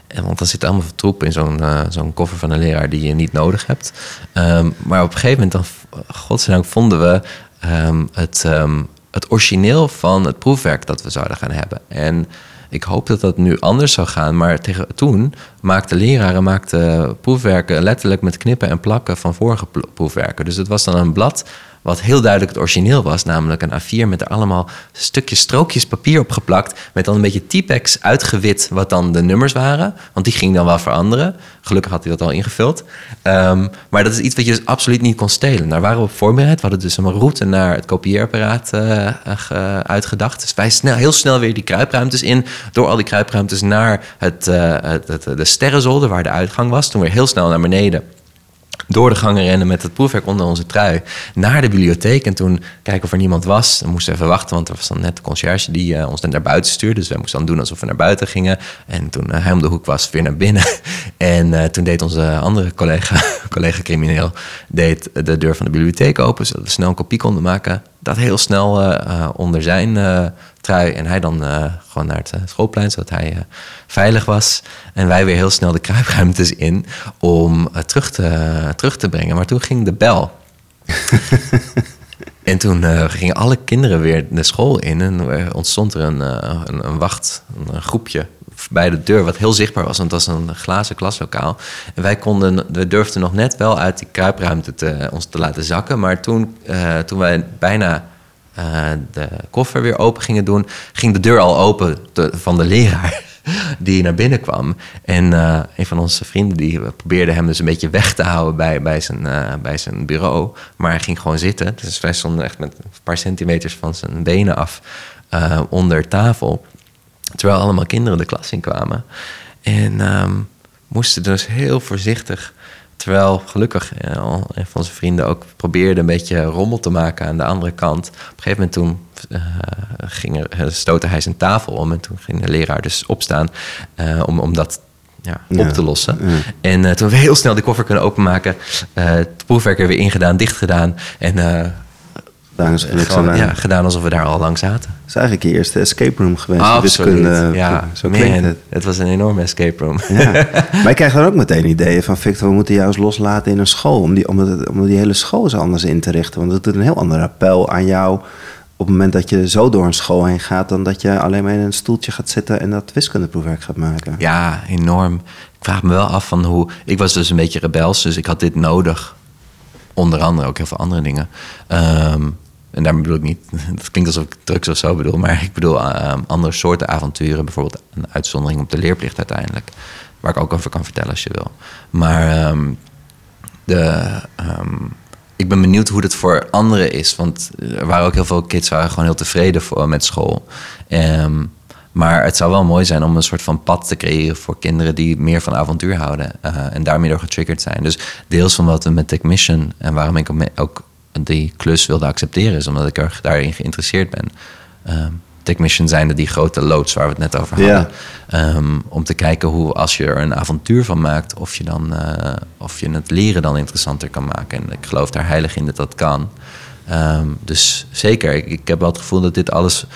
En, want dan zit allemaal troep in zo'n eh, zo'n koffer van een leraar die je niet nodig hebt. Ehm, maar op een gegeven moment, dan, godzijdank, vonden we ehm, het, ehm, het origineel van het proefwerk dat we zouden gaan hebben. En ik hoop dat dat nu anders zou gaan. Maar tegen, toen maakten leraren maakten proefwerken letterlijk met knippen en plakken van vorige proefwerken. Dus het was dan een blad wat heel duidelijk het origineel was, namelijk een A4 met er allemaal stukjes, strookjes papier op geplakt. Met dan een beetje T-Pex uitgewit wat dan de nummers waren. Want die ging dan wel veranderen. Gelukkig had hij dat al ingevuld. Ehm, maar dat is iets wat je dus absoluut niet kon stelen. Daar waren we op voorbereid. We hadden dus een route naar het kopieerapparaat uh, uitgedacht. Dus wij snel, heel snel weer die kruipruimtes in. Door al die kruipruimtes naar het, het, de sterrenzolder waar de uitgang was. Toen weer heel snel naar beneden door de gangen rennen met het proefwerk onder onze trui naar de bibliotheek. En toen kijken of er niemand was. We moesten even wachten, want er was dan net de conciërge die uh, ons naar buiten stuurde. Dus wij moesten dan doen alsof we naar buiten gingen. En toen uh, hij om de hoek was, weer naar binnen. en uh, toen deed onze andere collega, collega crimineel, deed de deur van de bibliotheek open, zodat we snel een kopie konden maken. Dat heel snel onder zijn trui. En hij dan gewoon naar het schoolplein, zodat hij veilig was. En wij weer heel snel de kruipruimtes in om terug, te, terug te brengen. Maar toen ging de bel. en toen gingen alle kinderen weer de school in. En ontstond er een, een, een wacht, een groepje bij de deur, wat heel zichtbaar was, want het was een glazen klaslokaal. En wij konden, we durfden nog net wel uit die kruipruimte te, ons te laten zakken. Maar toen, toen wij bijna uh, de koffer weer open gingen doen, ging de deur al open van de leraar die naar binnen kwam. En uh, een van onze vrienden die probeerde hem dus een beetje weg te houden bij, bij, zijn, bij zijn bureau. Maar hij ging gewoon zitten. Dus wij stonden echt met een paar centimeters van zijn benen af onder tafel. Terwijl allemaal kinderen de klas in kwamen. En um, moesten dus heel voorzichtig Terwijl gelukkig ja, een van zijn vrienden ook probeerde een beetje rommel te maken aan de andere kant. Op een gegeven moment toen uh, ging er, eh, stootte hij zijn tafel om en toen ging de leraar dus opstaan uh, om, om dat ja, op te lossen. En uh, toen we heel snel de koffer kunnen openmaken, het proefwerk er weer ingedaan, dicht gedaan en gedaan, ja, gedaan alsof we daar al lang zaten. Het is eigenlijk je eerste escape room geweest. Ja. Zo klinkt het. Het was een enorme escape room. Ja. maar krijg dan ook meteen ideeën van... Victor, we moeten jou eens loslaten in een school... om die, om, het, om die hele school eens anders in te richten. Want het doet een heel ander appel aan jou... op het moment dat je zo door een school heen gaat... dan dat je alleen maar in een stoeltje gaat zitten... en dat wiskundeproefwerk gaat maken. Ja, enorm. Ik vraag me wel af van hoe... Ik was dus een beetje rebels, dus ik had dit nodig onder andere ook heel veel andere dingen. Um, en daarmee bedoel ik niet, dat klinkt alsof ik drugs of zo bedoel, maar ik bedoel uh, andere soorten avonturen. Bijvoorbeeld een uitzondering op de leerplicht uiteindelijk. Waar ik ook over kan vertellen als je wil. Maar um, de, um, ik ben benieuwd hoe het voor anderen is. Want er waren ook heel veel kids waren gewoon heel tevreden voor, met school. Maar het zou wel mooi zijn om een soort van pad te creëren voor kinderen die meer van avontuur houden. Uh, en daarmee door getriggerd zijn. Dus deels van wat we met Tech Mission en waarom ik ook die klus wilde accepteren, is omdat ik er daarin geïnteresseerd ben. Um, Tech Mission zijnde die grote loods waar we het net over hadden. Ehm, om te kijken hoe als je er een avontuur van maakt, of je, dan, uh, of je het leren dan interessanter kan maken. En ik geloof daar heilig in dat dat kan. Um, dus zeker, ik, ik, heb wel het gevoel dat dit alles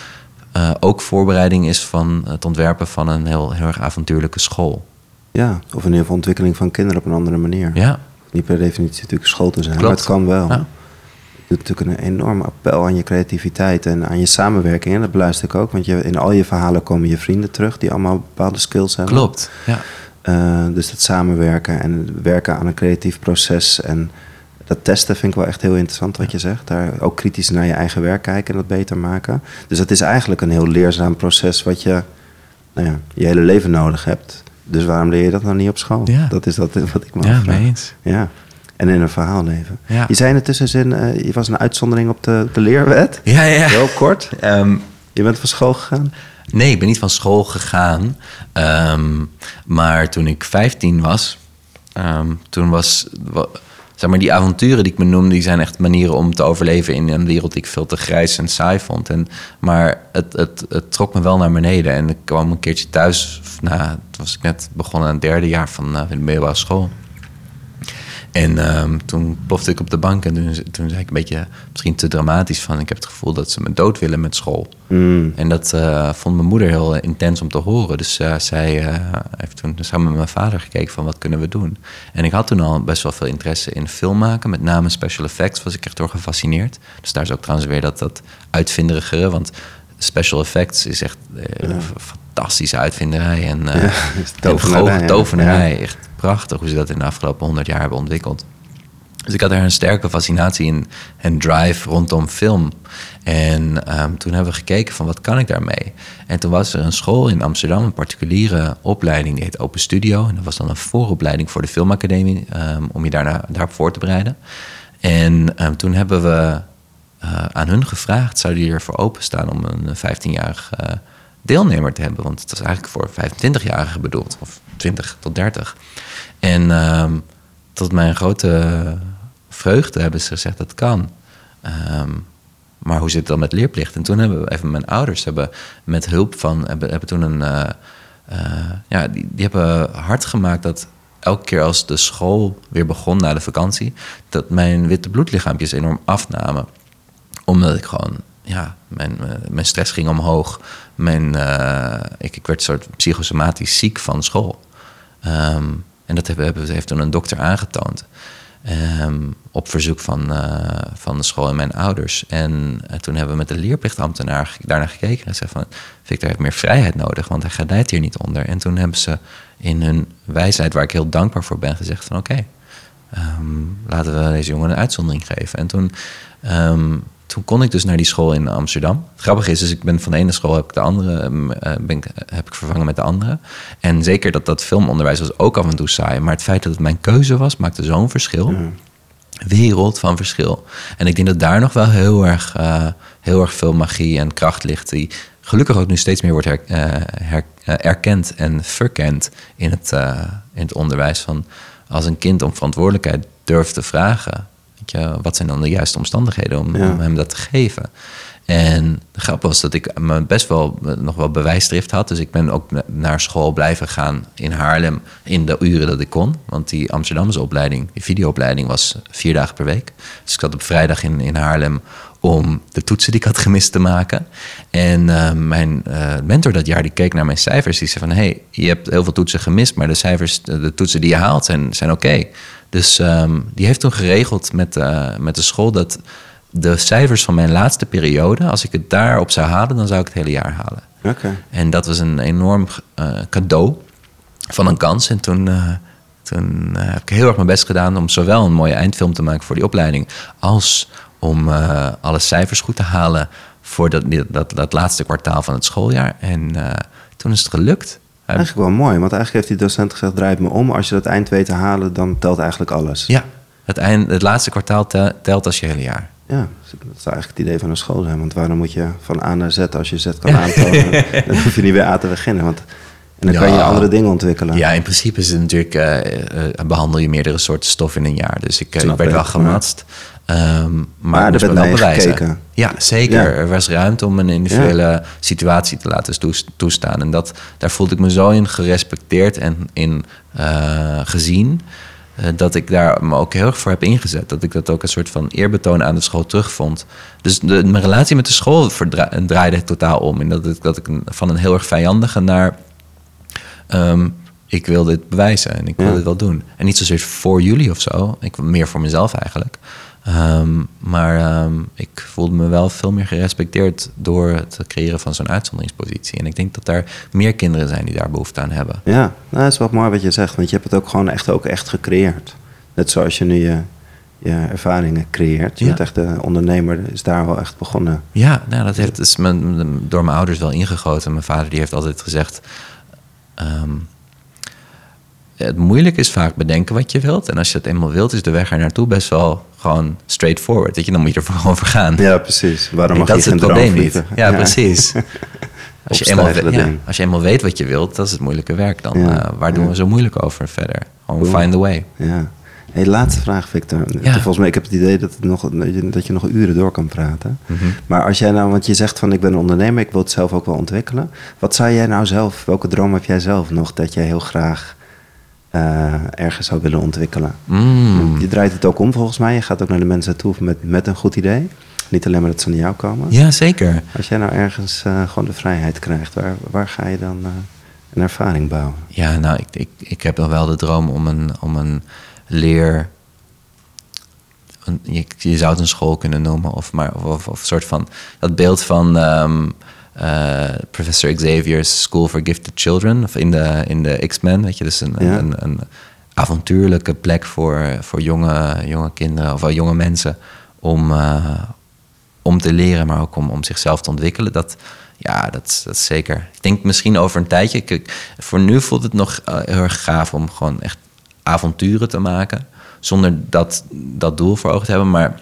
uh, ook voorbereiding is van het ontwerpen van een heel, heel erg avontuurlijke school. Ja, of een heel veel ontwikkeling van kinderen op een andere manier. Ja. Niet per definitie natuurlijk school te zijn, Klopt. maar het kan wel. Ja doet natuurlijk een enorm appel aan je creativiteit en aan je samenwerking. En dat beluister ik ook, want je, in al je verhalen komen je vrienden terug die allemaal bepaalde skills hebben. Klopt, ja. Uh, dus dat samenwerken en werken aan een creatief proces en dat testen vind ik wel echt heel interessant wat je zegt. Daar ook kritisch naar je eigen werk kijken en dat beter maken. Dus dat is eigenlijk een heel leerzaam proces wat je nou ja, je hele leven nodig hebt. Dus waarom leer je dat nou niet op school? Ja. Dat is dat wat ik me Ja, mee eens. Ja en in een verhaal leven. Je zei in de tussenzin, uh, je was een uitzondering op de, de leerwet. Ja, ja. Heel kort. Um, je bent van school gegaan? Nee, ik ben niet van school gegaan. Um, maar toen ik 15 was, um, toen was... Zeg maar, die avonturen die ik me noemde, die zijn echt manieren om te overleven in een wereld die ik veel te grijs en saai vond. En, maar het, het, het trok me wel naar beneden. En ik kwam een keertje thuis, nou, toen was ik net begonnen aan het derde jaar van uh, de middelbare school. En ehm, toen plofte ik op de bank en toen, toen zei ik een beetje, misschien te dramatisch van... ik heb het gevoel dat ze me dood willen met school. Mm. En dat eh, vond mijn moeder heel intens om te horen. Dus uh, zij uh, heeft toen samen met mijn vader gekeken van wat kunnen we doen. En ik had toen al best wel veel interesse in film maken. Met name special effects was ik echt door gefascineerd. Dus daar is ook trouwens weer dat, dat uitvinderigere. Want special effects is echt een fantastische uitvinderij. En, ja, tovenarij, en tovenarij. Echt prachtig hoe ze dat in de afgelopen honderd jaar hebben ontwikkeld. Dus ik had er een sterke fascinatie in en drive rondom film. En um, toen hebben we gekeken van wat kan ik daarmee. En toen was er een school in Amsterdam, een particuliere opleiding, die heet Open Studio. En dat was dan een vooropleiding voor de filmacademie, um, om je daarna, daarop voor te bereiden. En um, toen hebben we uh, aan hun gevraagd, zouden die ervoor openstaan om een 15-jarig uh, deelnemer te hebben? Want het was eigenlijk voor 25-jarigen bedoeld, of 20 tot 30. En tot mijn grote vreugde hebben ze gezegd dat kan. Um, maar hoe zit het dan met leerplicht? En toen hebben we even mijn ouders hebben met hulp van hebben, hebben toen een uh, uh, ja die, die hebben hard gemaakt dat elke keer als de school weer begon na de vakantie, dat mijn witte bloedlichaampjes enorm afnamen. Omdat ik gewoon, ja, mijn, mijn stress ging omhoog. Mijn, uh, ik, ik werd soort psychosomatisch ziek van school. Um, en dat hebben, hebben, heeft toen een dokter aangetoond. Um, op verzoek van, uh, van de school en mijn ouders. En toen hebben we met de leerplichtambtenaar daarnaar gekeken. En zei van, Victor heeft meer vrijheid nodig, want hij gedijt hier niet onder. En toen hebben ze in hun wijsheid, waar ik heel dankbaar voor ben, gezegd van oké, um, laten we deze jongen een uitzondering geven. En toen toen kon ik dus naar die school in Amsterdam. Het grappige is, dus ik ben van de ene school heb ik de andere uh, ben ik, heb ik vervangen met de andere. En zeker dat dat filmonderwijs was ook af en toe saai. Maar het feit dat het mijn keuze was, maakte zo'n verschil. Mm. Wereld van verschil. En ik denk dat daar nog wel heel erg, uh, heel erg veel magie en kracht ligt. Die gelukkig ook nu steeds meer wordt her, uh, her, erkend en verkend in het, in het onderwijs. Van als een kind om verantwoordelijkheid durft te vragen je, wat zijn dan de juiste omstandigheden om, ja. om, hem dat te geven? En de grap was dat ik me best wel nog wel bewijsdrift had. Dus ik ben ook naar school blijven gaan in Haarlem in de uren dat ik kon. Want die Amsterdamse opleiding, die videoopleiding, was vier dagen per week. Dus ik zat op vrijdag in, in Haarlem om de toetsen die ik had gemist te maken. En uh, mijn uh, mentor dat jaar die keek naar mijn cijfers. Die zei van, hey, je hebt heel veel toetsen gemist... maar de cijfers, de, de toetsen die je haalt zijn, zijn oké. Okay. Dus um, die heeft toen geregeld met, uh, met de school... dat de cijfers van mijn laatste periode... als ik het daarop zou halen, dan zou ik het hele jaar halen. Okay. En dat was een enorm cadeau van een kans. En toen... toen heb ik heel erg mijn best gedaan om zowel een mooie eindfilm te maken voor die opleiding... als om alle cijfers goed te halen voor dat, dat, dat laatste kwartaal van het schooljaar. En toen is het gelukt. Eigenlijk wel mooi, want eigenlijk heeft die docent gezegd: draai het me om. Als je dat eind weet te halen, dan telt eigenlijk alles. Ja, het, eind, het laatste kwartaal telt als je hele jaar. Ja, dat zou eigenlijk het idee van een school zijn. Want waarom moet je van A naar Z, als je Z kan aantonen, dan hoef je niet weer A te beginnen. Want en dan ja, kan je andere dingen ontwikkelen. Ja, in principe is het natuurlijk, uh, uh, behandel je meerdere soorten stof in een jaar. Dus ik, ik werd wel gematst. Um, maar, maar er werd wel. Gekeken. Ja, zeker. Ja. Er was ruimte om een individuele ja. situatie te laten toestaan. En dat, daar voelde ik me zo in gerespecteerd en in uh, gezien. Uh, dat ik daar me ook heel erg voor heb ingezet. Dat ik dat ook een soort van eerbetoon aan de school terugvond. Dus de, mijn relatie met de school draaide totaal om. En dat ik, dat ik van een heel erg vijandige naar... Um, ik wil dit bewijzen en ik wil ja. dit wel doen. En niet zozeer voor jullie of zo. Ik meer voor mezelf eigenlijk. Um, maar um, ik voelde me wel veel meer gerespecteerd door het creëren van zo'n uitzonderingspositie. En ik denk dat er meer kinderen zijn die daar behoefte aan hebben. Ja, nou, dat is wel mooi wat je zegt, want je hebt het ook gewoon echt, ook echt gecreëerd. Net zoals je nu je, je ervaringen creëert. Je ja. bent echt de ondernemer, is daar wel echt begonnen. Ja, nou, dat heeft, is mijn, door mijn ouders wel ingegoten. Mijn vader die heeft altijd gezegd... Um, het moeilijk is vaak bedenken wat je wilt. En als je het eenmaal wilt, is de weg er naartoe best wel gewoon straightforward. Je, dan moet je er gewoon voor gaan. Ja, precies. Waarom mag dat je is het probleem niet. Ja, ja, precies. Als je, eenmaal, ja, als je eenmaal weet wat je wilt, dat is het moeilijke werk. Dan, ja, uh, waar doen we zo moeilijk over verder? Gewoon cool. find the way. Ja. Hey, laatste vraag, Victor. Volgens mij, ik heb het idee dat, het nog, dat je nog uren door kan praten. Mm -hmm. Maar als jij nou, want je zegt van ik ben een ondernemer, ik wil het zelf ook wel ontwikkelen. Wat zou jij nou zelf, welke droom heb jij zelf nog dat jij heel graag eh, ergens zou willen ontwikkelen. Mm. Je draait het ook om volgens mij. Je gaat ook naar de mensen toe met, met een goed idee. Niet alleen maar dat ze naar jou komen. Ja, zeker. Als jij nou ergens eh, gewoon de vrijheid krijgt, waar, waar ga je dan eh, een ervaring bouwen? Ja, nou, ik, ik, ik heb nog wel de droom om een, om een leer. Een, je, je zou het een school kunnen noemen, of, maar, of, of, of een soort van. Dat beeld van Professor Xavier's School for Gifted Children, of in de, in de X-Men, weet je, dus een, Ja. een, een avontuurlijke plek voor, voor jonge, jonge kinderen of wel jonge mensen om, eh, om te leren, maar ook om, om zichzelf te ontwikkelen. Dat, ja, dat, is- dat zeker. Ik denk misschien over een tijdje. Ik, ik- voor nu voelt het nog eh, heel erg gaaf om gewoon echt avonturen te maken. Zonder dat, dat doel voor ogen te hebben. Maar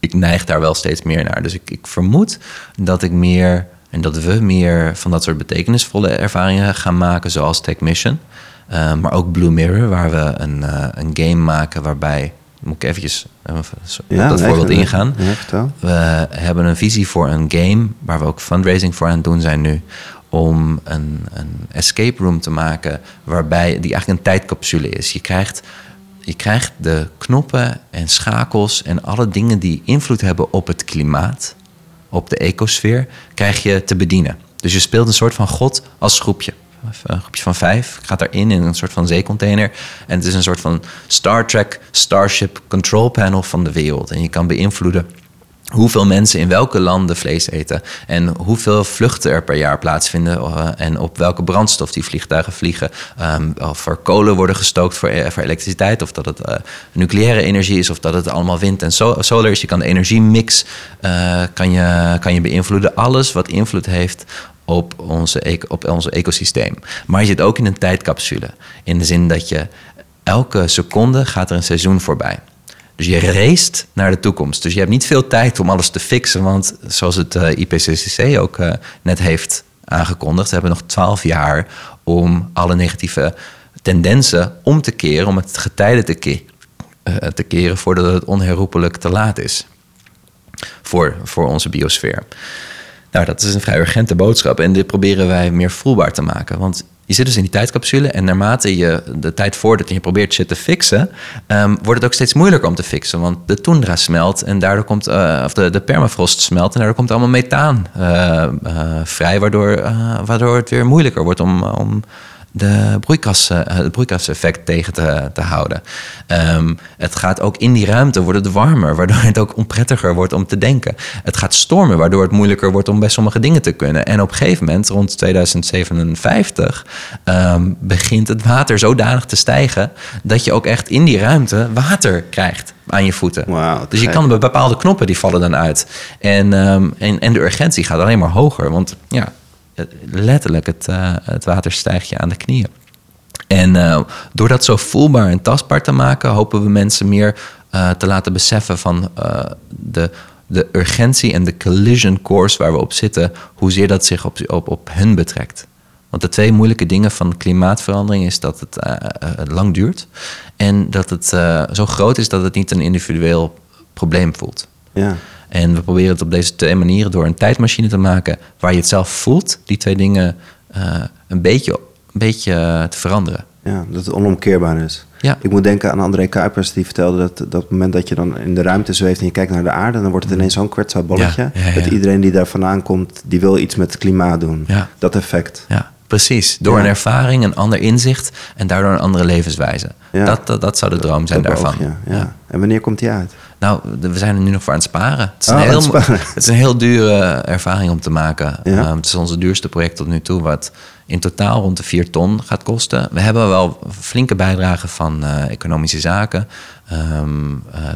ik neig daar wel steeds meer naar. Dus ik, ik vermoed dat ik meer en dat we meer van dat soort betekenisvolle ervaringen gaan maken, zoals Tech Mission. Eh, maar ook Blue Mirror, waar we een, eh, een game maken waarbij. Moet ik eventjes even op dat voorbeeld ingaan? Ja. We hebben een visie voor een game waar we ook fundraising voor aan het doen zijn nu. Om een, een escape room te maken waarbij die eigenlijk een tijdcapsule is. Je krijgt, je krijgt de knoppen en schakels en alle dingen die invloed hebben op het klimaat, op de ecosfeer, krijg je te bedienen. Dus je speelt een soort van god als groepje. Een groepje van vijf gaat daarin in een soort van zeecontainer. En het is een soort van Star Trek Starship control panel van de wereld. En je kan beïnvloeden hoeveel mensen in welke landen vlees eten. En hoeveel vluchten er per jaar plaatsvinden. eh, en op welke brandstof die vliegtuigen vliegen. Ehm, of er kolen worden gestookt voor, eh, voor elektriciteit. Of dat het eh, nucleaire energie is. Of dat het allemaal wind en so- solar is. Je kan de energiemix kan je, kan je beïnvloeden. Alles wat invloed heeft op onze, op onze ecosysteem. Maar je zit ook in een tijdcapsule. In de zin dat je elke seconde gaat er een seizoen voorbij. Dus je raced naar de toekomst. Dus je hebt niet veel tijd om alles te fixen. Want zoals het eh, IPCC ook eh, net heeft aangekondigd... we hebben nog twaalf jaar om alle negatieve tendensen om te keren... om het getijden te, eh, te keren voordat het onherroepelijk te laat is. Voor, voor onze biosfeer. Nou, dat is een vrij urgente boodschap. En dit proberen wij meer voelbaar te maken. Want je zit dus in die tijdcapsule. En naarmate je de tijd vordert en je probeert shit te fixen, ehm, wordt het ook steeds moeilijker om te fixen. Want de toendra smelt en daardoor komt, eh, of de, de permafrost smelt en daardoor komt allemaal methaan eh, eh, vrij, waardoor, waardoor het weer moeilijker wordt om, om de broeikas, eh, het broeikaseffect tegen te, te houden. Ehm, het gaat ook in die ruimte wordt het warmer, waardoor het ook onprettiger wordt om te denken. Het gaat stormen, waardoor het moeilijker wordt om bij sommige dingen te kunnen. En op een gegeven moment, rond 2057, ehm, begint het water zodanig te stijgen dat je ook echt in die ruimte water krijgt aan je voeten. Te dus je kan bepaalde knoppen die vallen dan uit. En, ehm, en, en de urgentie gaat alleen maar hoger. Want ja, letterlijk, het, eh, het water stijgt je aan de knieën. En eh, door dat zo voelbaar en tastbaar te maken, hopen we mensen meer eh, te laten beseffen van de, de urgentie en de collision course waar we op zitten, hoezeer dat zich op, op, op hun betrekt. Want de twee moeilijke dingen van klimaatverandering is dat het lang duurt en dat het zo groot is dat het niet een individueel probleem voelt. Ja. En we proberen het op deze twee manieren door een tijdmachine te maken waar je het zelf voelt, die twee dingen eh, een, beetje, een beetje eh, te veranderen. Ja, dat het onomkeerbaar is. Ja. Ik moet denken aan André Kuipers, die vertelde dat, dat op het moment dat je dan in de ruimte zweeft en je kijkt naar de aarde, dan wordt het ineens zo'n kwetsbaar bolletje. Ja. Dat iedereen die daar vandaan komt, die wil iets met het klimaat doen. Ja. Dat effect. Ja, precies. Door een ervaring, een ander inzicht en daardoor een andere levenswijze. Ja. Dat, dat, dat zou de droom zijn Dat daarvan. boog, ja. En wanneer komt die uit? Nou, we zijn er nu nog voor aan het sparen. Het is, een, aan heel, het sparen. het is een heel dure ervaring om te maken. Ja. Ehm, het is onze duurste project tot nu toe, wat in totaal rond de 4 ton gaat kosten. We hebben wel flinke bijdragen van eh, economische zaken, eh,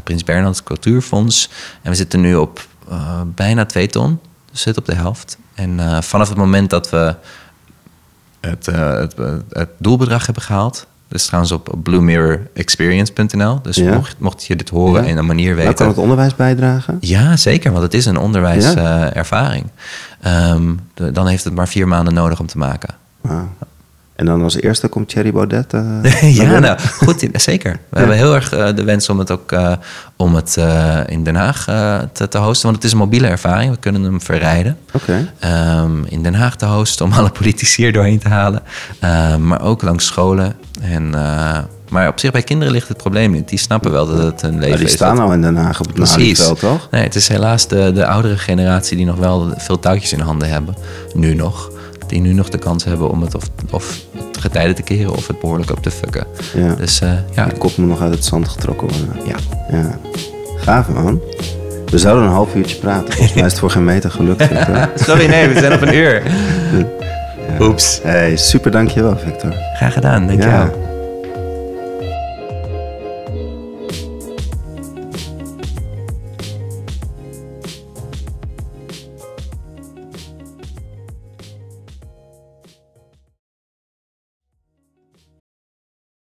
Prins Bernhard Cultuurfonds. En we zitten nu op eh, bijna 2 ton, dus zit op de helft. En eh, vanaf het moment dat we het, eh, het, het doelbedrag hebben gehaald. Dus trouwens op bluemirrorexperience.nl. Dus Ja. mocht, mocht je dit horen Ja. en een manier Nou, weten. kan het onderwijs bijdragen? Ja, zeker, want het is een onderwijservaring. Ehm, de- dan heeft het maar vier maanden nodig om te maken. Wauw. En dan als eerste komt Thierry Baudet. eh, ja, nou, goed, zeker. We hebben heel erg eh, de wens om het ook eh, om het in Den Haag te, te hosten. Want het is een mobiele ervaring. We kunnen hem verrijden. Oké. Ehm, in Den Haag te hosten om alle politici er doorheen te halen. Ehm, maar ook langs scholen. En, maar op zich bij kinderen ligt het probleem niet. Die snappen wel dat het een leven Maar die is. staan dat- al in Den Haag op het. Malieveld, toch? Nee, het is helaas de, de oudere generatie die nog wel veel touwtjes in handen hebben. Nu nog. Die nu nog de kans hebben om het of, of het getijden te keren of het behoorlijk op te fucken. Ja. Dus eh, ja, De kop moet nog uit het zand getrokken worden. ja. Ja. Gaaf, man. We zouden een half uurtje praten. Volgens mij is het voor geen meter gelukt. Sorry, nee, we zijn op een uur. Oeps. Hey, super dankjewel, Victor. Graag gedaan, dankjewel. Ja.